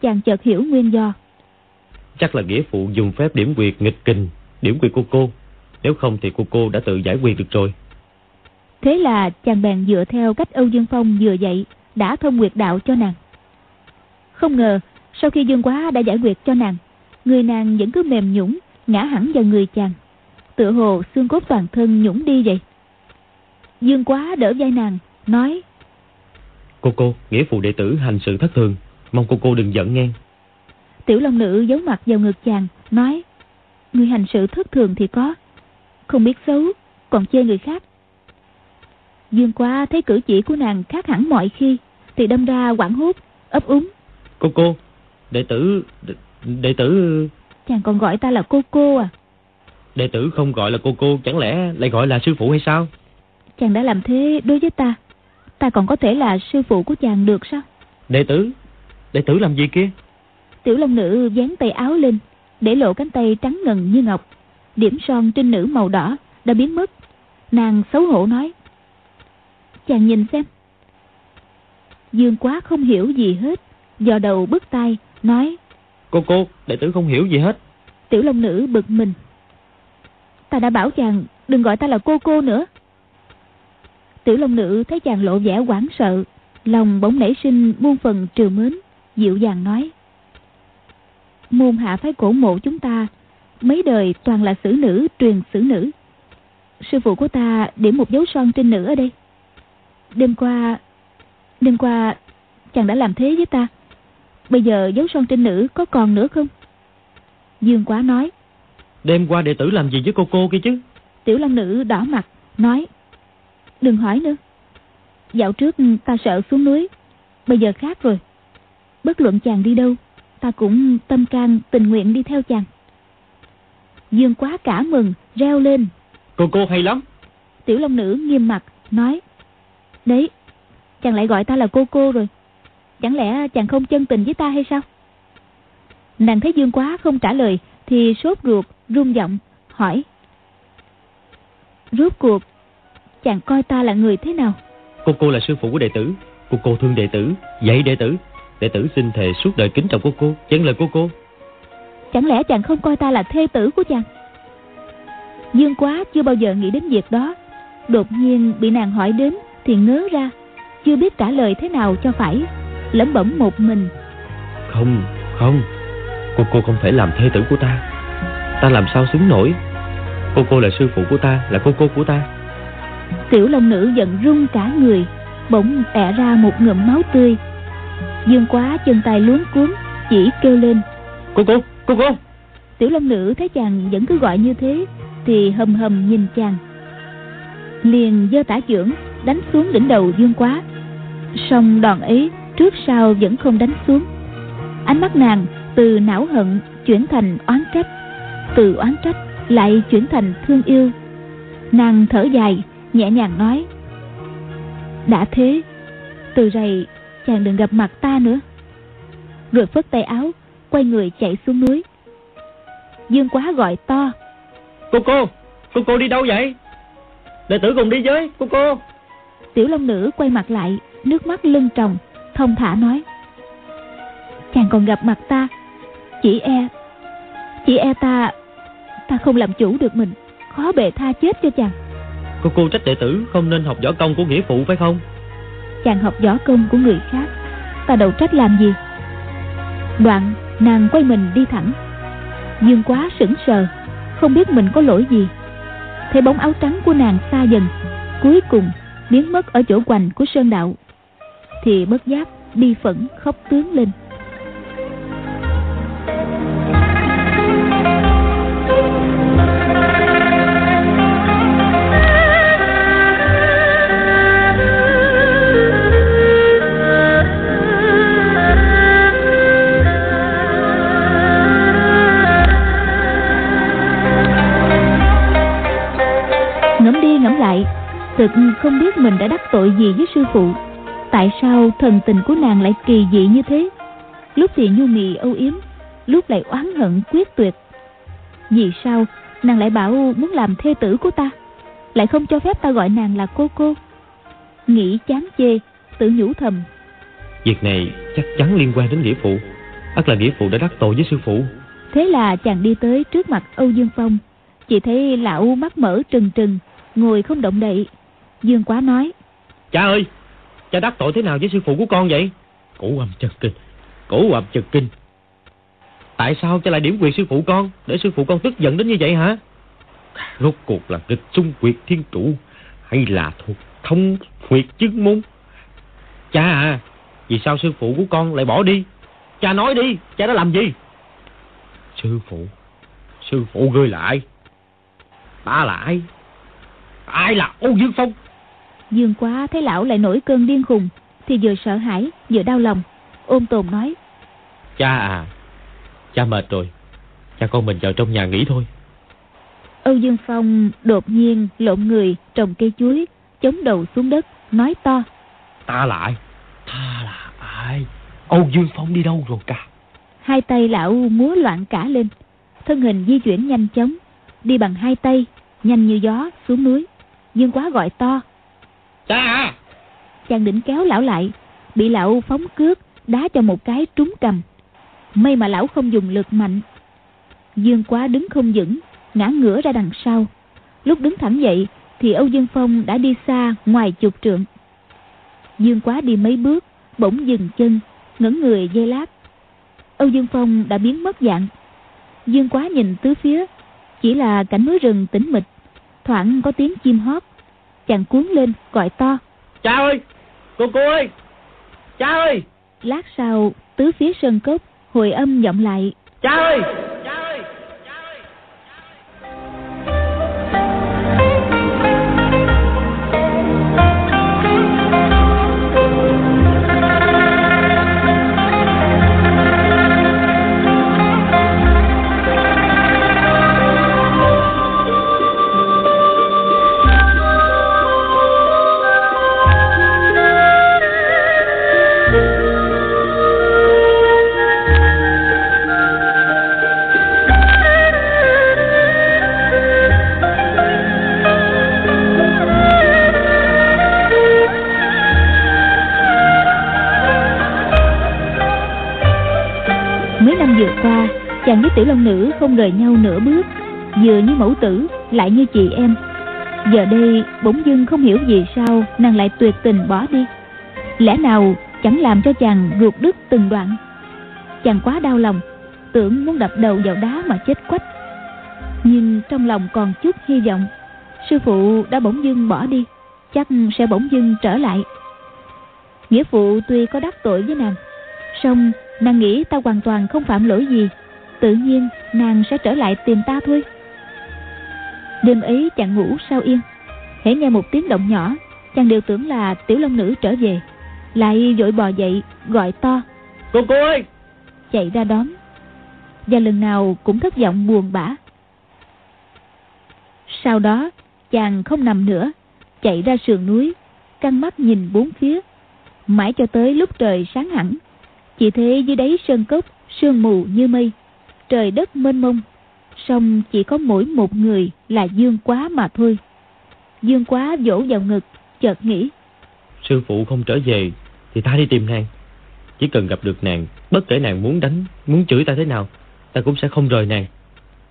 Chàng chợt hiểu nguyên do chắc là nghĩa phụ dùng phép điểm quyệt nghịch kình điểm quyệt cô cô. Nếu không thì cô cô đã tự giải quyết được rồi. Thế là chàng bèn dựa theo cách âu dương phong vừa dạy đã thông nguyệt đạo cho nàng. Không ngờ sau khi dương quá đã giải quyết cho nàng người nàng vẫn cứ mềm nhũng ngã hẳn vào người chàng. Tựa hồ xương cốt toàn thân nhũng đi vậy. Dương quá đỡ vai nàng nói cô cô nghĩa phụ đệ tử hành sự thất thường. Mong cô cô đừng giận nghe tiểu long nữ giấu mặt vào ngực chàng nói người hành sự thất thường thì có không biết xấu còn chê người khác. Dương quá thấy cử chỉ của nàng khác hẳn mọi khi thì đâm ra quảng hốt ấp úng. Cô cô đệ tử đệ, đệ tử chàng còn gọi ta là cô cô à? Đệ tử không gọi là cô cô chẳng lẽ lại gọi là sư phụ hay sao? Chàng đã làm thế đối với ta ta còn có thể là sư phụ của chàng được sao? Đệ tử đệ tử làm gì kia Tiểu Long Nữ dán tay áo lên Để lộ cánh tay trắng ngần như ngọc. Điểm son trên nữ màu đỏ Đã biến mất. Nàng xấu hổ nói Chàng nhìn xem. Dương quá không hiểu gì hết Dò đầu bứt tay Nói Cô cô đệ tử không hiểu gì hết. Tiểu Long Nữ bực mình Ta đã bảo chàng đừng gọi ta là cô cô nữa. Tiểu Long Nữ thấy chàng lộ vẻ hoảng sợ Lòng bỗng nảy sinh muôn phần trừ mến Dịu dàng nói Môn hạ phái cổ mộ chúng ta Mấy đời toàn là xử nữ truyền xử nữ. Sư phụ của ta điểm một dấu son trên nữ ở đây. Đêm qua Đêm qua chàng đã làm thế với ta. Bây giờ dấu son trên nữ có còn nữa không? Dương quá nói. Đêm qua đệ tử làm gì với cô cô kia chứ? Tiểu Long Nữ đỏ mặt Nói. Đừng hỏi nữa. Dạo trước ta sợ xuống núi Bây giờ khác rồi. Bất luận chàng đi đâu Ta cũng tâm can tình nguyện đi theo chàng. Dương quá cả mừng Reo lên. Cô cô hay lắm. Tiểu Long Nữ nghiêm mặt Nói Đấy Chàng lại gọi ta là cô cô rồi. Chẳng lẽ chàng không chân tình với ta hay sao? Nàng thấy Dương quá không trả lời Thì sốt ruột run giọng Hỏi Rốt cuộc Chàng coi ta là người thế nào? Cô cô là sư phụ của đệ tử Cô cô thương đệ tử Dạy đệ tử Đệ tử xin thề suốt đời kính trọng cô cô Chẳng lời cô cô. Chẳng lẽ chàng không coi ta là thê tử của chàng? Dương quá chưa bao giờ nghĩ đến việc đó. Đột nhiên bị nàng hỏi đến Thì ngớ ra Chưa biết trả lời thế nào cho phải Lẩm bẩm một mình. Không không Cô cô không thể làm thê tử của ta. Ta làm sao xứng nổi? Cô cô là sư phụ của ta Là cô cô của ta. Tiểu long nữ giận run cả người Bỗng ẹ ra một ngụm máu tươi Dương quá chân tay luống cuốn Chỉ kêu lên. Cô cô, cô cô. Tiểu long nữ thấy chàng vẫn cứ gọi như thế Thì hầm hầm nhìn chàng. Liền giơ tả trưởng Đánh xuống đỉnh đầu dương quá. Song đòn ấy Trước sau vẫn không đánh xuống. Ánh mắt nàng từ não hận Chuyển thành oán trách Từ oán trách lại chuyển thành thương yêu. Nàng thở dài Nhẹ nhàng nói Đã thế Từ rày chàng đừng gặp mặt ta nữa. Rồi phất tay áo Quay người chạy xuống núi. Dương quá gọi to. Cô cô, cô cô đi đâu vậy? Đệ tử cùng đi với cô cô. Tiểu Long Nữ quay mặt lại Nước mắt lưng tròng Thông thả nói. Chàng còn gặp mặt ta. Chỉ e Chỉ e ta Ta không làm chủ được mình. Khó bề tha chết cho chàng. Cô cô trách đệ tử không nên học võ công của nghĩa phụ phải không Chàng học võ công của người khác. Ta đâu trách làm gì? Đoạn, nàng quay mình đi thẳng. Dương quá sững sờ, Không biết mình có lỗi gì. Thấy bóng áo trắng của nàng xa dần, Cuối cùng biến mất ở chỗ quành của sơn đạo, Thì bất giác đi phẫn khóc tướng lên. Thực không biết mình đã đắc tội gì với sư phụ. Tại sao thần tình của nàng lại kỳ dị như thế? Lúc thì nhu mì âu yếm lúc lại oán hận quyết tuyệt. Vì sao nàng lại bảo muốn làm thê tử của ta? Lại không cho phép ta gọi nàng là cô cô? Nghĩ chán chê tự nhủ thầm. Việc này chắc chắn liên quan đến nghĩa phụ. Ắt là nghĩa phụ đã đắc tội với sư phụ. Thế là chàng đi tới trước mặt âu dương phong. Chỉ thấy lão mắt mở trừng trừng ngồi không động đậy dương quá nói. Cha ơi, Cha đắc tội thế nào với sư phụ của con vậy? Cổ âm chật kinh Cổ âm chật kinh. Tại sao cha lại điểm quyền sư phụ con, Để sư phụ con tức giận đến như vậy hả? Rốt cuộc là nghịch xung quyệt thiên trụ Hay là thuộc thông huyệt chứng môn? Cha à Vì sao sư phụ của con lại bỏ đi? Cha nói đi, Cha đã làm gì? Sư phụ Sư phụ ngươi là ai? Ta là ai? Ai là Âu Dương Phong? Dương quá thấy lão lại nổi cơn điên khùng thì vừa sợ hãi vừa đau lòng. Ôm tồn nói Cha à Cha mệt rồi. Cha con mình vào trong nhà nghỉ thôi. Âu dương phong đột nhiên lộn người trồng cây chuối chống đầu xuống đất nói to. Ta là ai? Ta là ai? Âu Dương Phong đi đâu rồi cả? Hai tay lão múa loạn cả lên. Thân hình di chuyển nhanh chóng Đi bằng hai tay Nhanh như gió xuống núi. Dương quá gọi to Cha Chàng định kéo lão lại, Bị lão phóng cước, Đá cho một cái trúng cầm. May mà lão không dùng lực mạnh. Dương quá đứng không vững, Ngã ngửa ra đằng sau. Lúc đứng thẳng dậy, Thì Âu Dương Phong đã đi xa ngoài chục trượng. Dương quá đi mấy bước, Bỗng dừng chân ngẩng người dây lát. Âu Dương Phong đã biến mất dạng. Dương quá nhìn tứ phía, Chỉ là cảnh núi rừng tĩnh mịch, Thoảng có tiếng chim hót. Chàng cuốn lên gọi to. Cha ơi Cô cô ơi. Cha ơi. Lát sau tứ phía sơn cốc Hồi âm vọng lại. Cha ơi Mấy vừa qua, Chàng với tiểu long nữ không rời nhau nửa bước, Vừa như mẫu tử, Lại như chị em. Giờ đây, bỗng dưng không hiểu vì sao Nàng lại tuyệt tình bỏ đi. Lẽ nào chẳng làm cho chàng ruột đứt từng đoạn? Chàng quá đau lòng, Tưởng muốn đập đầu vào đá mà chết quách. Nhưng trong lòng còn chút hy vọng, Sư phụ đã bỗng dưng bỏ đi, Chắc sẽ bỗng dưng trở lại. Nghĩa phụ tuy có đắc tội với nàng, song nàng nghĩ ta hoàn toàn không phạm lỗi gì. Tự nhiên nàng sẽ trở lại tìm ta thôi. Đêm ấy chàng ngủ sao yên. Hễ nghe một tiếng động nhỏ Chàng đều tưởng là tiểu long nữ trở về. Lại vội bò dậy gọi to. Cô cô ơi! Chạy ra đón. Và lần nào cũng thất vọng buồn bã. Sau đó chàng không nằm nữa Chạy ra sườn núi Căng mắt nhìn bốn phía. Mãi cho tới lúc trời sáng hẳn Chỉ thế dưới đáy sơn cốc Sương mù như mây Trời đất mênh mông song chỉ có mỗi một người là Dương Quá mà thôi. Dương Quá vỗ vào ngực, chợt nghĩ. Sư phụ không trở về Thì ta đi tìm nàng Chỉ cần gặp được nàng Bất kể nàng muốn đánh Muốn chửi ta thế nào Ta cũng sẽ không rời nàng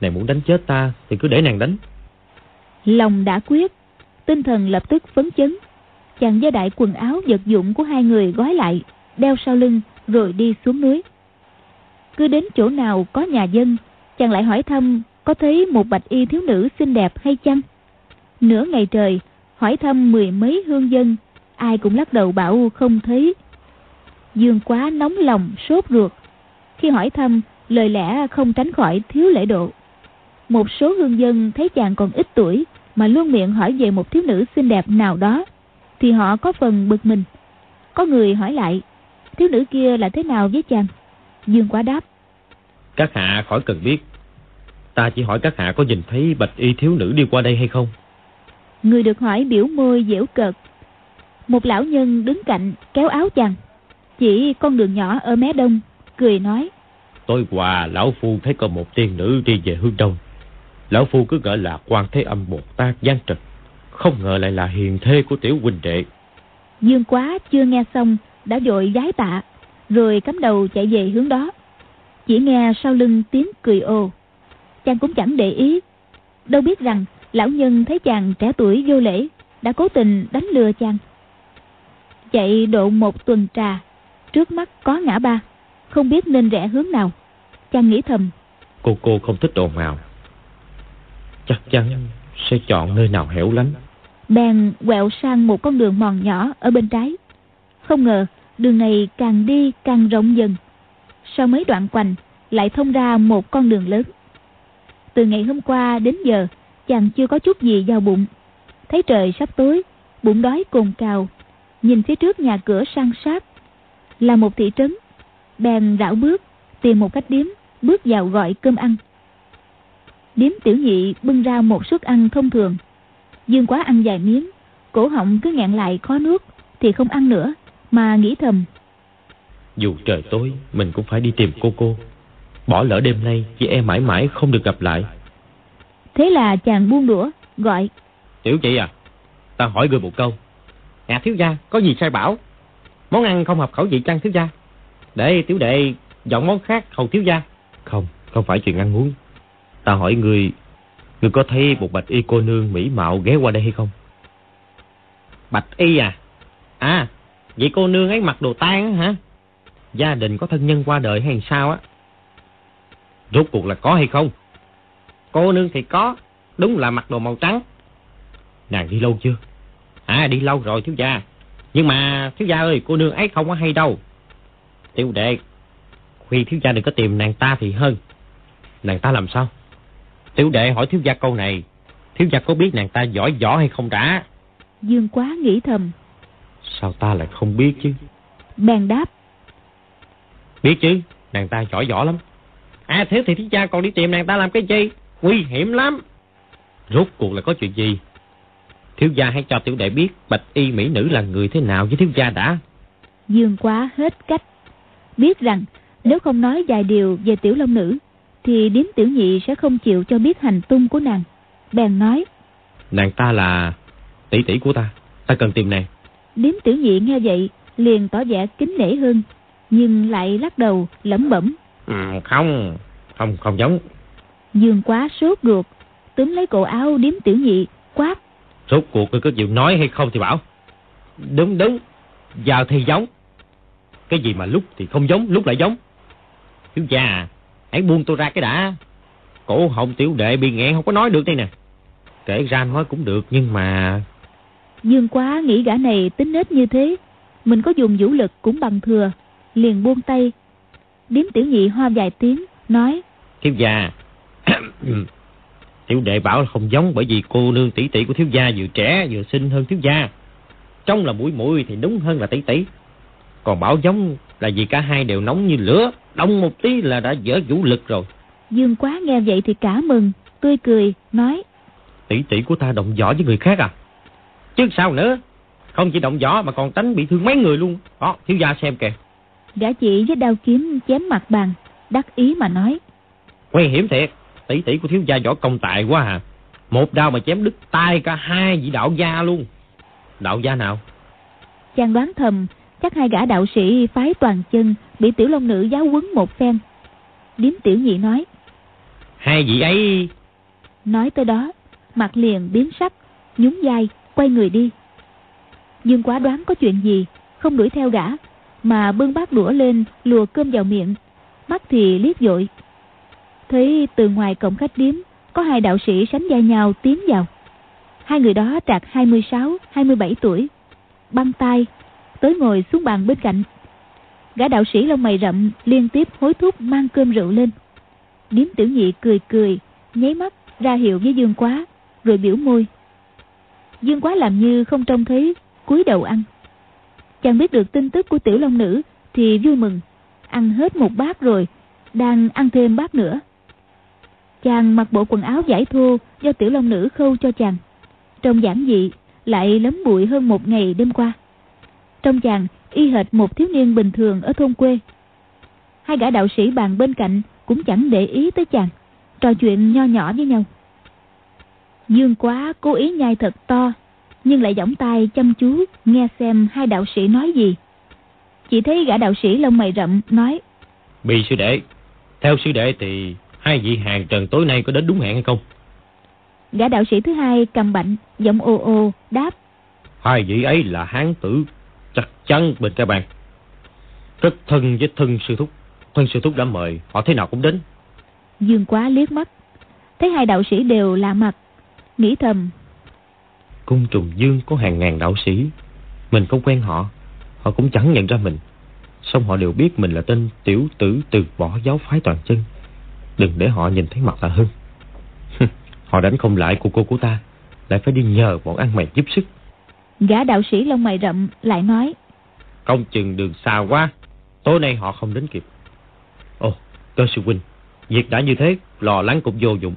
Nàng muốn đánh chết ta Thì cứ để nàng đánh Lòng đã quyết, tinh thần lập tức phấn chấn. Chàng gia đại quần áo vật dụng của hai người gói lại, đeo sau lưng rồi đi xuống núi. Cứ đến chỗ nào có nhà dân, chàng lại hỏi thăm có thấy một bạch y thiếu nữ xinh đẹp hay chăng? Nửa ngày trời, hỏi thăm mười mấy hương dân, ai cũng lắc đầu bảo không thấy. Dương quá nóng lòng, sốt ruột. Khi hỏi thăm, lời lẽ không tránh khỏi thiếu lễ độ. Một số hương dân thấy chàng còn ít tuổi mà luôn miệng hỏi về một thiếu nữ xinh đẹp nào đó, thì họ có phần bực mình. Có người hỏi lại, thiếu nữ kia là thế nào với chàng? Dương quá đáp, Các hạ khỏi cần biết. Ta chỉ hỏi các hạ có nhìn thấy bạch y thiếu nữ đi qua đây hay không? Người được hỏi biểu môi dễu cợt. Một lão nhân đứng cạnh kéo áo chàng, chỉ con đường nhỏ ở mé đông, cười nói, Tối qua lão phu thấy có một tiên nữ đi về hướng đông. Lão phu cứ gọi là quan thế âm Bồ Tát Giáng Trần. Không ngờ lại là hiền thê của tiểu huynh đệ. Dương quá chưa nghe xong đã vội giái tạ, rồi cắm đầu chạy về hướng đó. Chỉ nghe sau lưng tiếng cười ồ. Chàng cũng chẳng để ý. Đâu biết rằng lão nhân thấy chàng trẻ tuổi vô lễ, đã cố tình đánh lừa chàng. Chạy độ một tuần trà, trước mắt có ngã ba, không biết nên rẽ hướng nào. Chàng nghĩ thầm, Cô cô không thích ồn ào Chắc chắn sẽ chọn nơi nào hẻo lánh bèn quẹo sang một con đường mòn nhỏ ở bên trái. Không ngờ đường này càng đi càng rộng dần. Sau mấy đoạn quanh lại thông ra một con đường lớn. Từ ngày hôm qua đến giờ chàng chưa có chút gì vào bụng. Thấy trời sắp tối, bụng đói cồn cào. Nhìn phía trước nhà cửa san sát là một thị trấn. Bèn rảo bước tìm một cách điếm bước vào gọi cơm ăn. Điếm tiểu nhị bưng ra một suất ăn thông thường Dương quá ăn vài miếng, cổ họng cứ nghẹn lại khó nuốt thì không ăn nữa, mà nghĩ thầm. Dù trời tối Mình cũng phải đi tìm cô cô. Bỏ lỡ đêm nay Chị em mãi mãi không được gặp lại. Thế là chàng buông đũa Gọi. Tiểu chị à Ta hỏi người một câu. Nhà thiếu gia có gì sai bảo? Món ăn không hợp khẩu vị chăng thiếu gia? Để tiểu đệ dọn món khác hầu thiếu gia. Không Không phải chuyện ăn uống. Ta hỏi người Người có thấy một bạch y cô nương mỹ mạo ghé qua đây hay không? Bạch y à? À Vậy cô nương ấy mặc đồ tan hả? Gia đình có thân nhân qua đời hay sao á? Rốt cuộc là có hay không? Cô nương thì có, Đúng là mặc đồ màu trắng. Nàng đi lâu chưa? À đi lâu rồi thiếu gia. Nhưng mà thiếu gia ơi, cô nương ấy không có hay đâu. Tiểu đệ, Khi thiếu gia đừng có tìm nàng ta thì hơn. Nàng ta làm sao? Tiểu đệ hỏi thiếu gia câu này. Thiếu gia có biết nàng ta giỏi võ hay không đã? Dương quá nghĩ thầm. Sao ta lại không biết chứ? Bèn đáp. Biết chứ Nàng ta giỏi võ lắm. À thế thì thiếu gia còn đi tìm nàng ta làm cái gì Nguy hiểm lắm. Rốt cuộc là có chuyện gì? Thiếu gia hãy cho tiểu đệ biết Bạch y mỹ nữ là người thế nào với thiếu gia đã. Dương quá hết cách. Biết rằng nếu không nói vài điều về tiểu long nữ Thì điếm tiểu nhị sẽ không chịu cho biết hành tung của nàng. Bèn nói. Nàng ta là tỷ tỷ của ta. Ta cần tìm nàng Điếm tiểu nhị nghe vậy liền tỏ vẻ kính nể hơn Nhưng lại lắc đầu lẩm bẩm. Ừ, Không Không không giống. Dương quá sốt ruột Túm lấy cổ áo điếm tiểu nhị Quát. Rốt cuộc ngươi có chịu nói hay không thì bảo. Đúng đúng Giờ thì giống. Cái gì mà lúc thì không giống lúc lại giống. Thiếu gia à Hãy buông tôi ra cái đã. Cổ họng tiểu đệ bị nghẹn không có nói được đây nè. Kể ra nói cũng được nhưng mà Dương quá nghĩ gã này tính nết như thế Mình có dùng vũ lực cũng bằng thừa Liền buông tay Điếm tiểu nhị hoa vài tiếng Nói Thiếu gia Tiểu đệ bảo là không giống bởi vì cô nương tỷ tỷ của thiếu gia vừa trẻ vừa xinh hơn thiếu gia. Trong là mũi mũi thì đúng hơn là tỷ tỷ. Còn bảo giống là vì cả hai đều nóng như lửa, đông một tí là đã dở vũ lực rồi. Dương quá nghe vậy thì cả mừng, tươi cười, nói. Tỷ tỷ của ta động võ với người khác à? Chứ sao nữa? Không chỉ động võ mà còn tránh bị thương mấy người luôn. Đó, thiếu gia xem kìa. Gã chỉ với đao kiếm chém mặt bàn, đắc ý mà nói. Nguy hiểm thiệt tỷ tỷ của thiếu gia võ công tài quá à một đao mà chém đứt tay cả hai vị đạo gia luôn đạo gia nào chàng đoán thầm chắc hai gã đạo sĩ phái toàn chân bị tiểu long nữ giáo quấn một phen điếm tiểu nhị nói hai vị ấy nói tới đó mặt liền biến sắc nhún vai quay người đi dương quá đoán có chuyện gì không đuổi theo gã mà bưng bát đũa lên lùa cơm vào miệng mắt thì liếc dội thấy từ ngoài cổng khách điếm có hai đạo sĩ sánh vai nhau tiến vào. Hai người đó trạc 26, 27 tuổi, băng tay, tới ngồi xuống bàn bên cạnh. Gã đạo sĩ lông mày rậm liên tiếp hối thúc mang cơm rượu lên. Điếm tiểu nhị cười cười, nháy mắt ra hiệu với Dương Quá, rồi biểu môi. Dương Quá làm như không trông thấy, cúi đầu ăn. Chàng biết được tin tức của tiểu long nữ thì vui mừng, ăn hết một bát rồi, đang ăn thêm bát nữa. Chàng mặc bộ quần áo giải thô do tiểu long nữ khâu cho chàng. Trông giản dị, lại lấm bụi hơn một ngày đêm qua. Trong chàng y hệt một thiếu niên bình thường ở thôn quê. Hai gã đạo sĩ bàn bên cạnh cũng chẳng để ý tới chàng, trò chuyện nho nhỏ với nhau. Dương quá cố ý nhai thật to, nhưng lại giỏng tay chăm chú nghe xem hai đạo sĩ nói gì. Chỉ thấy gã đạo sĩ lông mày rậm nói Bị sư đệ, theo sư đệ thì Hai vị hàng trần tối nay có đến đúng hẹn hay không? Gã đạo sĩ thứ hai cầm bệnh, giọng ô ô, đáp. Hai vị ấy là hán tử, chắc chắn bên cái bàn. Rất thân với thân sư thúc. Thân sư thúc đã mời, họ thế nào cũng đến. Dương quá liếc mắt, thấy hai đạo sĩ đều lạ mặt, nghĩ thầm. Cung trùng dương có hàng ngàn đạo sĩ, mình không quen họ, họ cũng chẳng nhận ra mình. Xong họ đều biết mình là tên tiểu tử từ bỏ giáo phái toàn chân. Đừng để họ nhìn thấy mặt là Hưng Họ đánh không lại của cô của ta. Lại phải đi nhờ bọn ăn mày giúp sức. Gã đạo sĩ lông mày rậm lại nói. Công chừng đường xa quá. Tối nay họ không đến kịp. Ồ cơ sư huynh Việc đã như thế Lo lắng cũng vô dụng.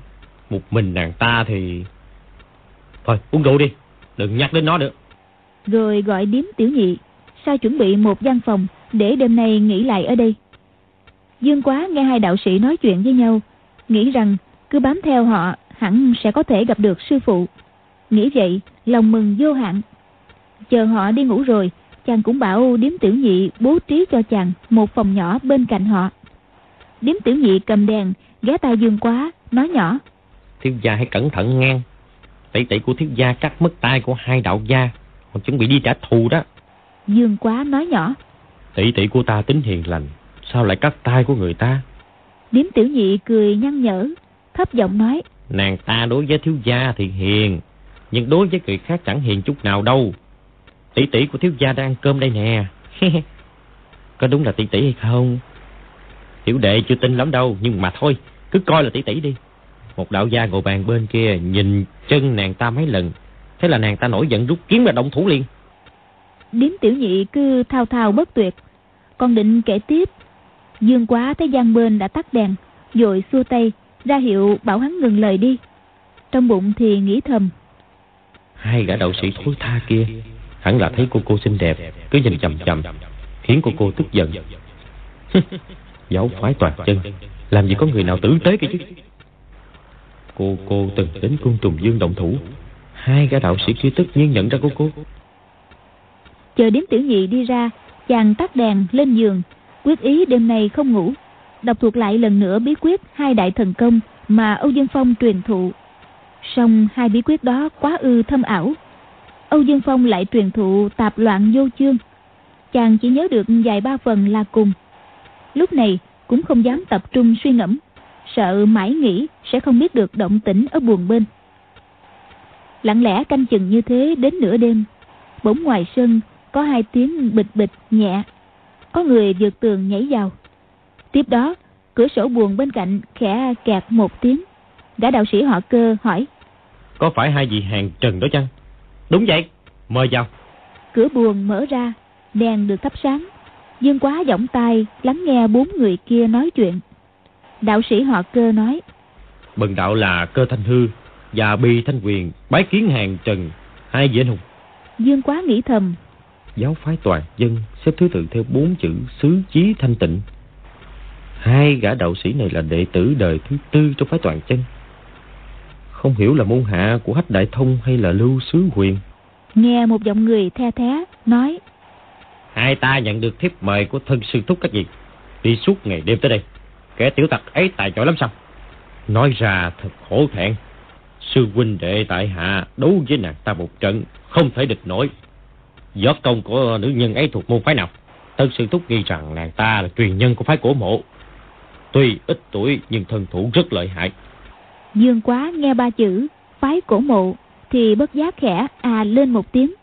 Một mình nàng ta thì Thôi uống rượu đi Đừng nhắc đến nó nữa Rồi gọi điếm tiểu nhị sai chuẩn bị một gian phòng để đêm nay nghỉ lại ở đây. Dương Quá nghe hai đạo sĩ nói chuyện với nhau, nghĩ rằng cứ bám theo họ hẳn sẽ có thể gặp được sư phụ. Nghĩ vậy, lòng mừng vô hạn. Chờ họ đi ngủ rồi, chàng cũng bảo điếm tiểu nhị bố trí cho chàng một phòng nhỏ bên cạnh họ. Điếm tiểu nhị cầm đèn, ghé tai Dương Quá, nói nhỏ. Thiếu gia hãy cẩn thận ngang. Tỷ tỷ của thiếu gia cắt mất tay của hai đạo gia, còn chuẩn bị đi trả thù đó. Dương Quá nói nhỏ. Tỷ tỷ của ta tính hiền lành, sao lại cắt tay của người ta? Điếm tiểu nhị cười nhăn nhở, thấp giọng nói. Nàng ta đối với thiếu gia thì hiền, nhưng đối với người khác chẳng hiền chút nào đâu. Tỷ tỷ của thiếu gia đang ăn cơm đây nè. Có đúng là tỷ tỷ hay không? Tiểu đệ chưa tin lắm đâu, nhưng mà thôi, cứ coi là tỷ tỷ đi. Một đạo gia ngồi bàn bên kia nhìn chân nàng ta mấy lần, thế là nàng ta nổi giận rút kiếm và động thủ liền. Điếm tiểu nhị cứ thao thao bất tuyệt, còn định kể tiếp. Dương quá thấy gian bên đã tắt đèn, rồi xua tay, ra hiệu bảo hắn ngừng lời đi. Trong bụng thì nghĩ thầm. Hai gã đạo sĩ thối tha kia, hẳn là thấy cô cô xinh đẹp, cứ nhìn chầm chầm, khiến cô cô tức giận. Giáo phái toàn chân, làm gì có người nào tử tế kia chứ. Cô cô từng đến cung trùng dương động thủ, hai gã đạo sĩ kia tất nhiên nhận ra cô cô. Chờ đến tiểu nhị đi ra, chàng tắt đèn lên giường, quyết ý đêm nay không ngủ, đọc thuộc lại lần nữa bí quyết hai đại thần công mà Âu Dương Phong truyền thụ. Song hai bí quyết đó quá ư thâm ảo. Âu Dương Phong lại truyền thụ tạp loạn vô chương. Chàng chỉ nhớ được vài ba phần là cùng. Lúc này cũng không dám tập trung suy ngẫm, sợ mãi nghĩ sẽ không biết được động tĩnh ở buồn bên. Lặng lẽ canh chừng như thế đến nửa đêm, bỗng ngoài sân có hai tiếng bịch bịch nhẹ. Có người vượt tường nhảy vào. Tiếp đó, cửa sổ buồn bên cạnh khẽ kẹt một tiếng. Gã đạo sĩ họ cơ hỏi. Có phải hai vị hàng trần đó chăng? Đúng vậy, mời vào. Cửa buồn mở ra, đèn được thắp sáng. Dương quá giọng tai lắng nghe bốn người kia nói chuyện. Đạo sĩ họ cơ nói. Bần đạo là cơ thanh hư và bi thanh quyền bái kiến hàng trần hai vị anh hùng. Dương quá nghĩ thầm. Giáo phái toàn dân xếp thứ tự theo bốn chữ xứ chí thanh tịnh. Hai gã đạo sĩ này là đệ tử đời thứ tư trong phái toàn chân. Không hiểu là môn hạ của Hách Đại Thông hay là Lưu Sứ Huyền. Nghe một giọng người the thé nói. Hai ta nhận được thiếp mời của thân sư thúc các gì. Đi suốt ngày đêm tới đây. Kẻ tiểu tặc ấy tài giỏi lắm sao? Nói ra thật khổ thẹn. Sư huynh đệ tại hạ đấu với nàng ta một trận không thể địch nổi. Gió công của nữ nhân ấy thuộc môn phái nào? Tân sư thúc nghi rằng nàng ta là truyền nhân của phái cổ mộ. Tuy ít tuổi nhưng thân thủ rất lợi hại. Dương quá nghe ba chữ phái cổ mộ thì bất giác khẽ à lên một tiếng.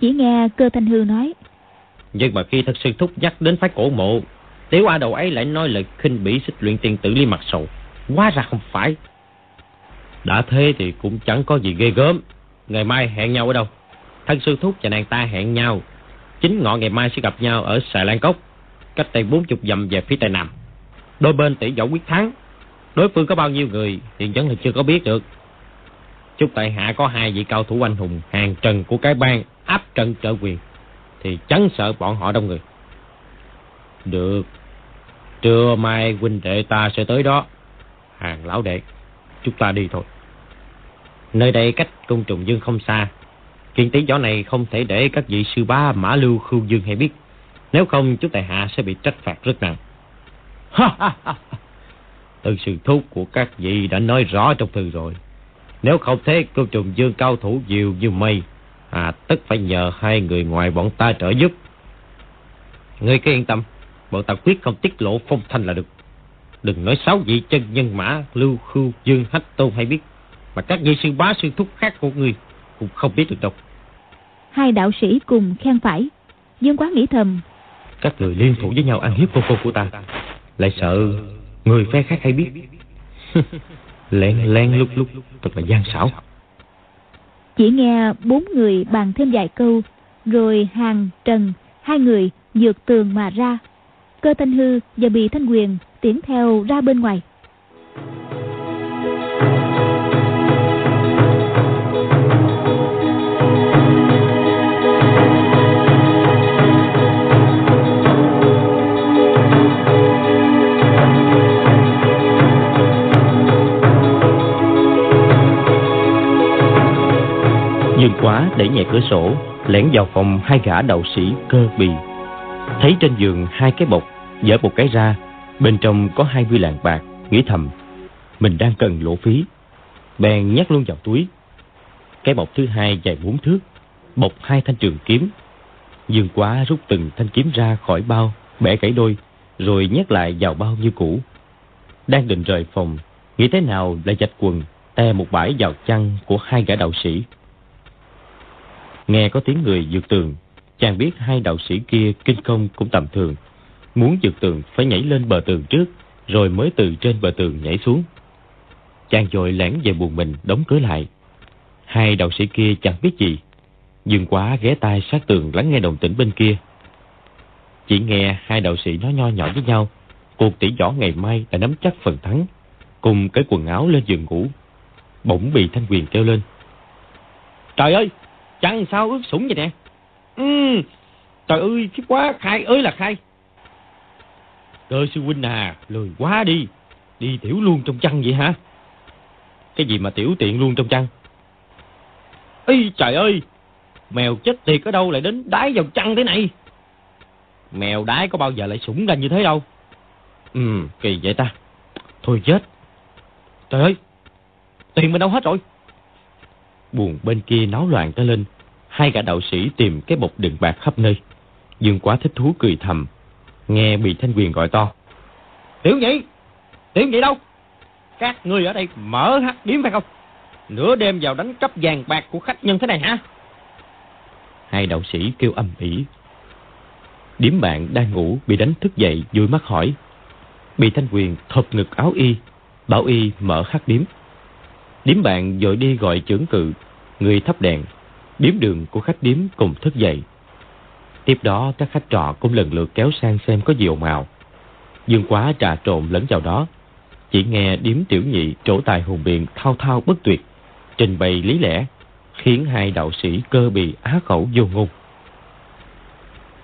Chỉ nghe cơ thanh hư nói. Nhưng mà khi thật sư thúc nhắc đến phái cổ mộ, tiểu a đầu ấy lại nói lời khinh bỉ xích luyện tiền tử lý mặt sầu. quá ra không phải. Đã thế thì cũng chẳng có gì ghê gớm. Ngày mai hẹn nhau ở đâu? Thân sư thúc và nàng ta hẹn nhau. Chính ngọ ngày mai sẽ gặp nhau ở Sài Lan Cốc, cách tây bốn chục dặm về phía tây nam. Đôi bên tỷ võ quyết thắng. Đối phương có bao nhiêu người thì vẫn là chưa có biết được. Chúc tại hạ có hai vị cao thủ anh hùng hàng trần của cái bang áp trận trợ quyền thì chẳng sợ bọn họ đông người. Được. Trưa mai huynh đệ ta sẽ tới đó. Hàng lão đệ, chúng ta đi thôi. Nơi đây cách cung trùng dương không xa. Chuyện tí gió này không thể để các vị sư bá Mã Lưu Khưu Dương hay biết. Nếu không chú Tài hạ sẽ bị trách phạt rất nặng. Từ sự thúc của các vị đã nói rõ trong thư rồi. Nếu không thế cung trùng dương cao thủ nhiều như mây, à tất phải nhờ hai người ngoài bọn ta trợ giúp. Ngươi cứ yên tâm, bọn ta quyết không tiết lộ phong thanh là được. Đừng nói sáu vị chân nhân mã, lưu khưu, dương, hách tôn hay biết. Mà các vị sư bá sư thúc khác của ngươi cũng không biết được đâu. Hai đạo sĩ cùng khen phải. Dương quá nghĩ thầm. Các người liên thủ với nhau ăn hiếp cô cô của ta. Lại sợ người phe khác hay biết. len len lúc lúc thật là gian xảo. Chỉ nghe bốn người bàn thêm vài câu, rồi hàng trần, hai người dược tường mà ra cơ thanh hư và bị thanh quyền tiến theo ra bên ngoài. Dương quá đẩy nhẹ cửa sổ, Lẻn vào phòng hai gã đạo sĩ cơ bì. Thấy trên giường hai cái bọc dở một cái ra, bên trong có hai mươi lạng bạc, nghĩ thầm, mình đang cần lỗ phí. Bèn nhét luôn vào túi. Cái bọc thứ hai dài bốn thước, bọc hai thanh trường kiếm. Dương quá rút từng thanh kiếm ra khỏi bao, bẻ gãy đôi, rồi nhét lại vào bao như cũ. Đang định rời phòng, nghĩ thế nào lại dạch quần, te một bãi vào chăn của hai gã đạo sĩ. Nghe có tiếng người vượt tường, chàng biết hai đạo sĩ kia kinh công cũng tầm thường muốn vượt tường phải nhảy lên bờ tường trước, rồi mới từ trên bờ tường nhảy xuống. Chàng dội lẻn về buồn mình, đóng cửa lại. Hai đạo sĩ kia chẳng biết gì dừng quá ghé tai sát tường lắng nghe đồng tĩnh bên kia. Chỉ nghe hai đạo sĩ nói nho nhỏ với nhau, cuộc tỉ võ ngày mai đã nắm chắc phần thắng, cùng cái quần áo lên giường ngủ, bỗng bị thanh quyền kêu lên. Trời ơi Chẳng sao ướt sũng vậy nè? Ừ trời ơi khiếp quá khai ơi là khai cơ sư huynh à lười quá đi. Đi tiểu luôn trong chăn vậy hả? Cái gì mà tiểu tiện luôn trong chăn? Ây trời ơi, mèo chết tiệt ở đâu lại đến đái vào chăn thế này? Mèo đái có bao giờ lại sủng ra như thế đâu? Ừ kỳ vậy ta. Thôi chết. Trời ơi, tiền mình đâu hết rồi? Buồn bên kia náo loạn tới lên, hai gã đạo sĩ tìm cái bọc đựng bạc khắp nơi. Dương quá thích thú cười thầm nghe bị thanh quyền gọi to. Tiểu nhị tiểu nhị đâu? Các ngươi ở đây mở hát điếm phải không? Nửa đêm vào đánh cắp vàng bạc của khách nhân thế này hả? Hai đạo sĩ kêu âm ỉ. Điếm bạn đang ngủ bị đánh thức dậy vui mắt hỏi. Bị thanh quyền thộp ngực áo y bảo y mở hát điếm. Điếm bạn dội đi gọi trưởng cự người thắp đèn. Điếm đường của khách điếm cùng thức dậy tiếp đó, các khách trọ cũng lần lượt kéo sang xem có gì ồn ào. Dương quá trà trộn lẫn vào đó. Chỉ nghe điếm tiểu nhị trổ tài hùng biện thao thao bất tuyệt, trình bày lý lẽ, khiến hai đạo sĩ cơ bì á khẩu vô ngôn.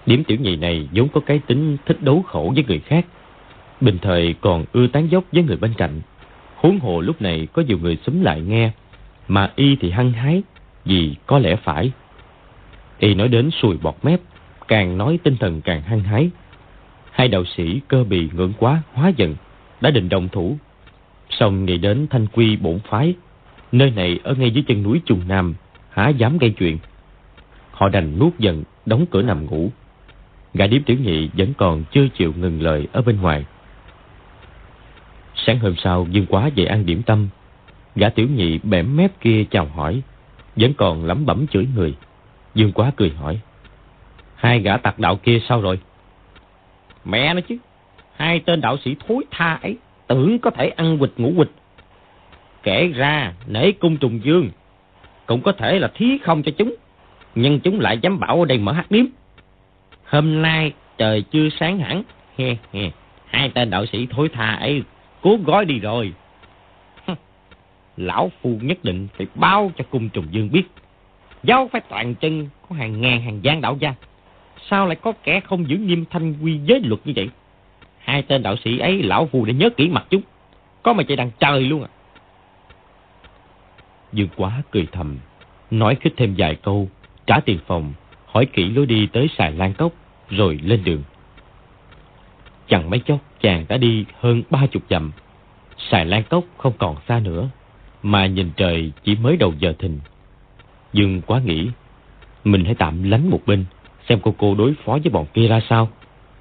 Điếm tiểu nhị này vốn có cái tính thích đấu khổ với người khác, bình thời còn ưa tán dốc với người bên cạnh. Huống hồ lúc này có nhiều người xúm lại nghe, mà y thì hăng hái, vì có lẽ phải. Y nói đến sùi bọt mép càng nói tinh thần càng hăng hái. Hai đạo sĩ cơ bì ngưỡng quá, hóa giận, đã định động thủ. Xong nghĩ đến thanh quy bổn phái, nơi này ở ngay dưới chân núi trung nam, há dám gây chuyện. Họ đành nuốt giận, đóng cửa nằm ngủ. Gã điếm tiểu nhị vẫn còn chưa chịu ngừng lời ở bên ngoài. Sáng hôm sau, dương quá về ăn điểm tâm. Gã tiểu nhị bẻm mép kia chào hỏi, vẫn còn lẩm bẩm chửi người. Dương quá cười hỏi hai gã tặc đạo kia sao rồi? Mẹ nó chứ, hai tên đạo sĩ thối tha ấy tưởng có thể ăn quịch ngủ quịch kể ra, nể cung trùng dương, cũng có thể là thí không cho chúng, nhưng chúng lại dám bảo ở đây mở hát điếm. Hôm nay trời chưa sáng hẳn, he he, hai tên đạo sĩ thối tha ấy cố gói đi rồi. Lão phu nhất định phải báo cho cung trùng dương biết. Giáo phải toàn chân có hàng ngàn hàng gian đạo gia sao lại có kẻ không giữ nghiêm thanh quy giới luật như vậy? Hai tên đạo sĩ ấy, lão phù đã nhớ kỹ mặt chúng. Có mà chạy đằng trời luôn à. Dương quá cười thầm, nói khích thêm vài câu, trả tiền phòng, hỏi kỹ lối đi tới xài lan cốc, rồi lên đường. Chẳng mấy chốc, chàng đã đi hơn ba chục dặm. Xài lan cốc không còn xa nữa, mà nhìn trời chỉ mới đầu giờ thình. dương quá nghĩ, mình hãy tạm lánh một bên xem cô cô đối phó với bọn kia ra sao.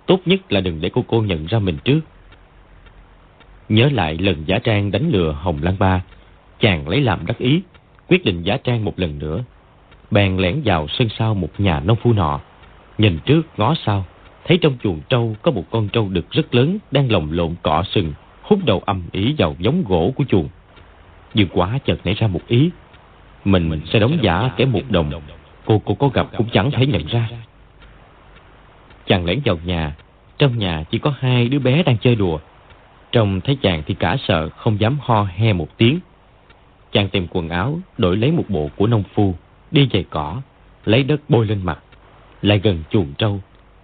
Tốt nhất là đừng để cô cô nhận ra mình trước. Nhớ lại lần giả trang đánh lừa hồng lan ba, chàng lấy làm đắc ý, quyết định giả trang một lần nữa. Bèn lẻn vào sân sau một nhà nông phu nọ. Nhìn trước ngó sau, thấy trong chuồng trâu có một con trâu đực rất lớn đang lồng lộn cọ sừng, hút đầu âm ý vào giống gỗ của chuồng. Dương quá chợt nảy ra một ý. Mình mình sẽ đóng giả kẻ một đồng. Cô cô có gặp cũng chẳng thể nhận ra chàng lẻn vào nhà. Trong nhà chỉ có hai đứa bé đang chơi đùa. Trông thấy chàng thì cả sợ không dám ho he một tiếng. Chàng tìm quần áo đổi lấy một bộ của nông phu đi giày cỏ lấy đất bôi lên mặt. Lại gần chuồng trâu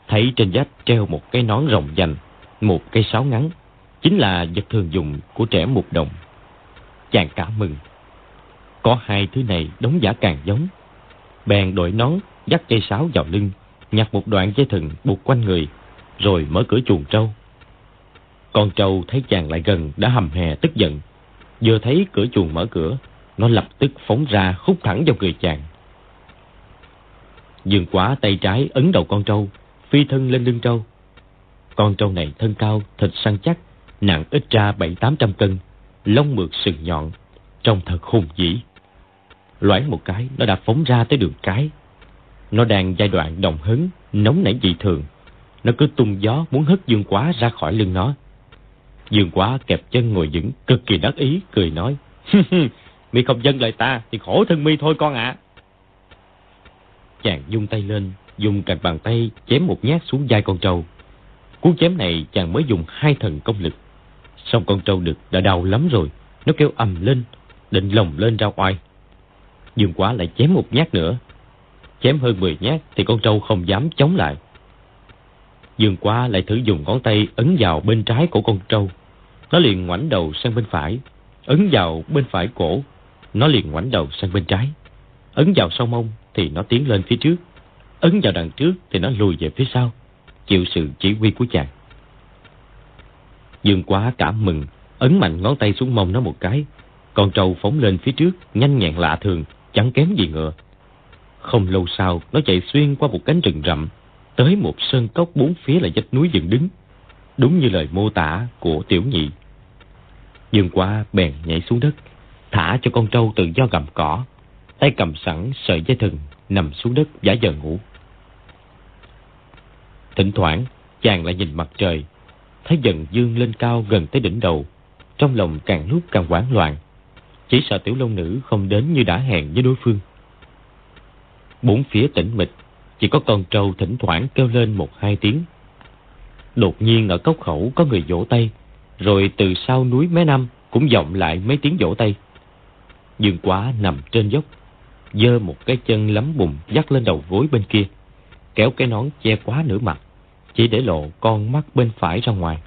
thấy trên vách treo một cái nón rồng dành một cây sáo ngắn. Chính là vật thường dùng của trẻ mục đồng. Chàng cả mừng. Có hai thứ này đóng giả càng giống. Bèn đội nón, dắt cây sáo vào lưng, nhặt một đoạn dây thừng buộc quanh người, rồi mở cửa chuồng trâu. Con trâu thấy chàng lại gần đã hầm hè tức giận. Vừa thấy cửa chuồng mở cửa, nó lập tức phóng ra khúc thẳng vào người chàng. Dương quá tay trái ấn đầu con trâu, phi thân lên lưng trâu. Con trâu này thân cao, thịt săn chắc, nặng ít ra bảy tám trăm cân, lông mượt sừng nhọn, trông thật hùng dĩ. Loãng một cái, nó đã phóng ra tới đường cái. Nó đang giai đoạn đồng hứng, nóng nảy dị thường. Nó cứ tung gió muốn hất Dương Quá ra khỏi lưng nó. Dương Quá kẹp chân ngồi vững, cực kỳ đắc ý, cười nói. mi không dân lời ta thì khổ thân mi thôi con ạ. Chàng dung tay lên, dùng cạnh bàn tay chém một nhát xuống vai con trâu. Cú chém này chàng mới dùng hai thần công lực. Xong con trâu đực đã đau lắm rồi, nó kêu ầm lên, định lồng lên ra oai. Dương quá lại chém một nhát nữa. Chém hơn 10 nhát thì con trâu không dám chống lại. Dương quá lại thử dùng ngón tay ấn vào bên trái của con trâu. Nó liền ngoảnh đầu sang bên phải, ấn vào bên phải cổ, nó liền ngoảnh đầu sang bên trái. Ấn vào sau mông thì nó tiến lên phía trước, ấn vào đằng trước thì nó lùi về phía sau, chịu sự chỉ huy của chàng. Dương quá cảm mừng, ấn mạnh ngón tay xuống mông nó một cái. Con trâu phóng lên phía trước, nhanh nhẹn lạ thường, chẳng kém gì ngựa. Không lâu sau, nó chạy xuyên qua một cánh rừng rậm, tới một sơn cốc bốn phía là vách núi dựng đứng. Đúng như lời mô tả của tiểu nhị. Dương qua bèn nhảy xuống đất, thả cho con trâu tự do gầm cỏ, tay cầm sẵn sợi dây thừng, nằm xuống đất giả vờ ngủ. Thỉnh thoảng, chàng lại nhìn mặt trời, thấy dần dương lên cao gần tới đỉnh đầu, trong lòng càng lúc càng hoảng loạn. Chỉ sợ tiểu long nữ không đến như đã hẹn với đối phương. Bốn phía tĩnh mịch, chỉ có con trâu thỉnh thoảng kêu lên một hai tiếng. Đột nhiên ở cốc khẩu có người vỗ tay, rồi từ sau núi mé năm cũng vọng lại mấy tiếng vỗ tay. Dương quá nằm trên dốc, giơ một cái chân lấm bùn dắt lên đầu gối bên kia, kéo cái nón che quá nửa mặt, chỉ để lộ con mắt bên phải ra ngoài.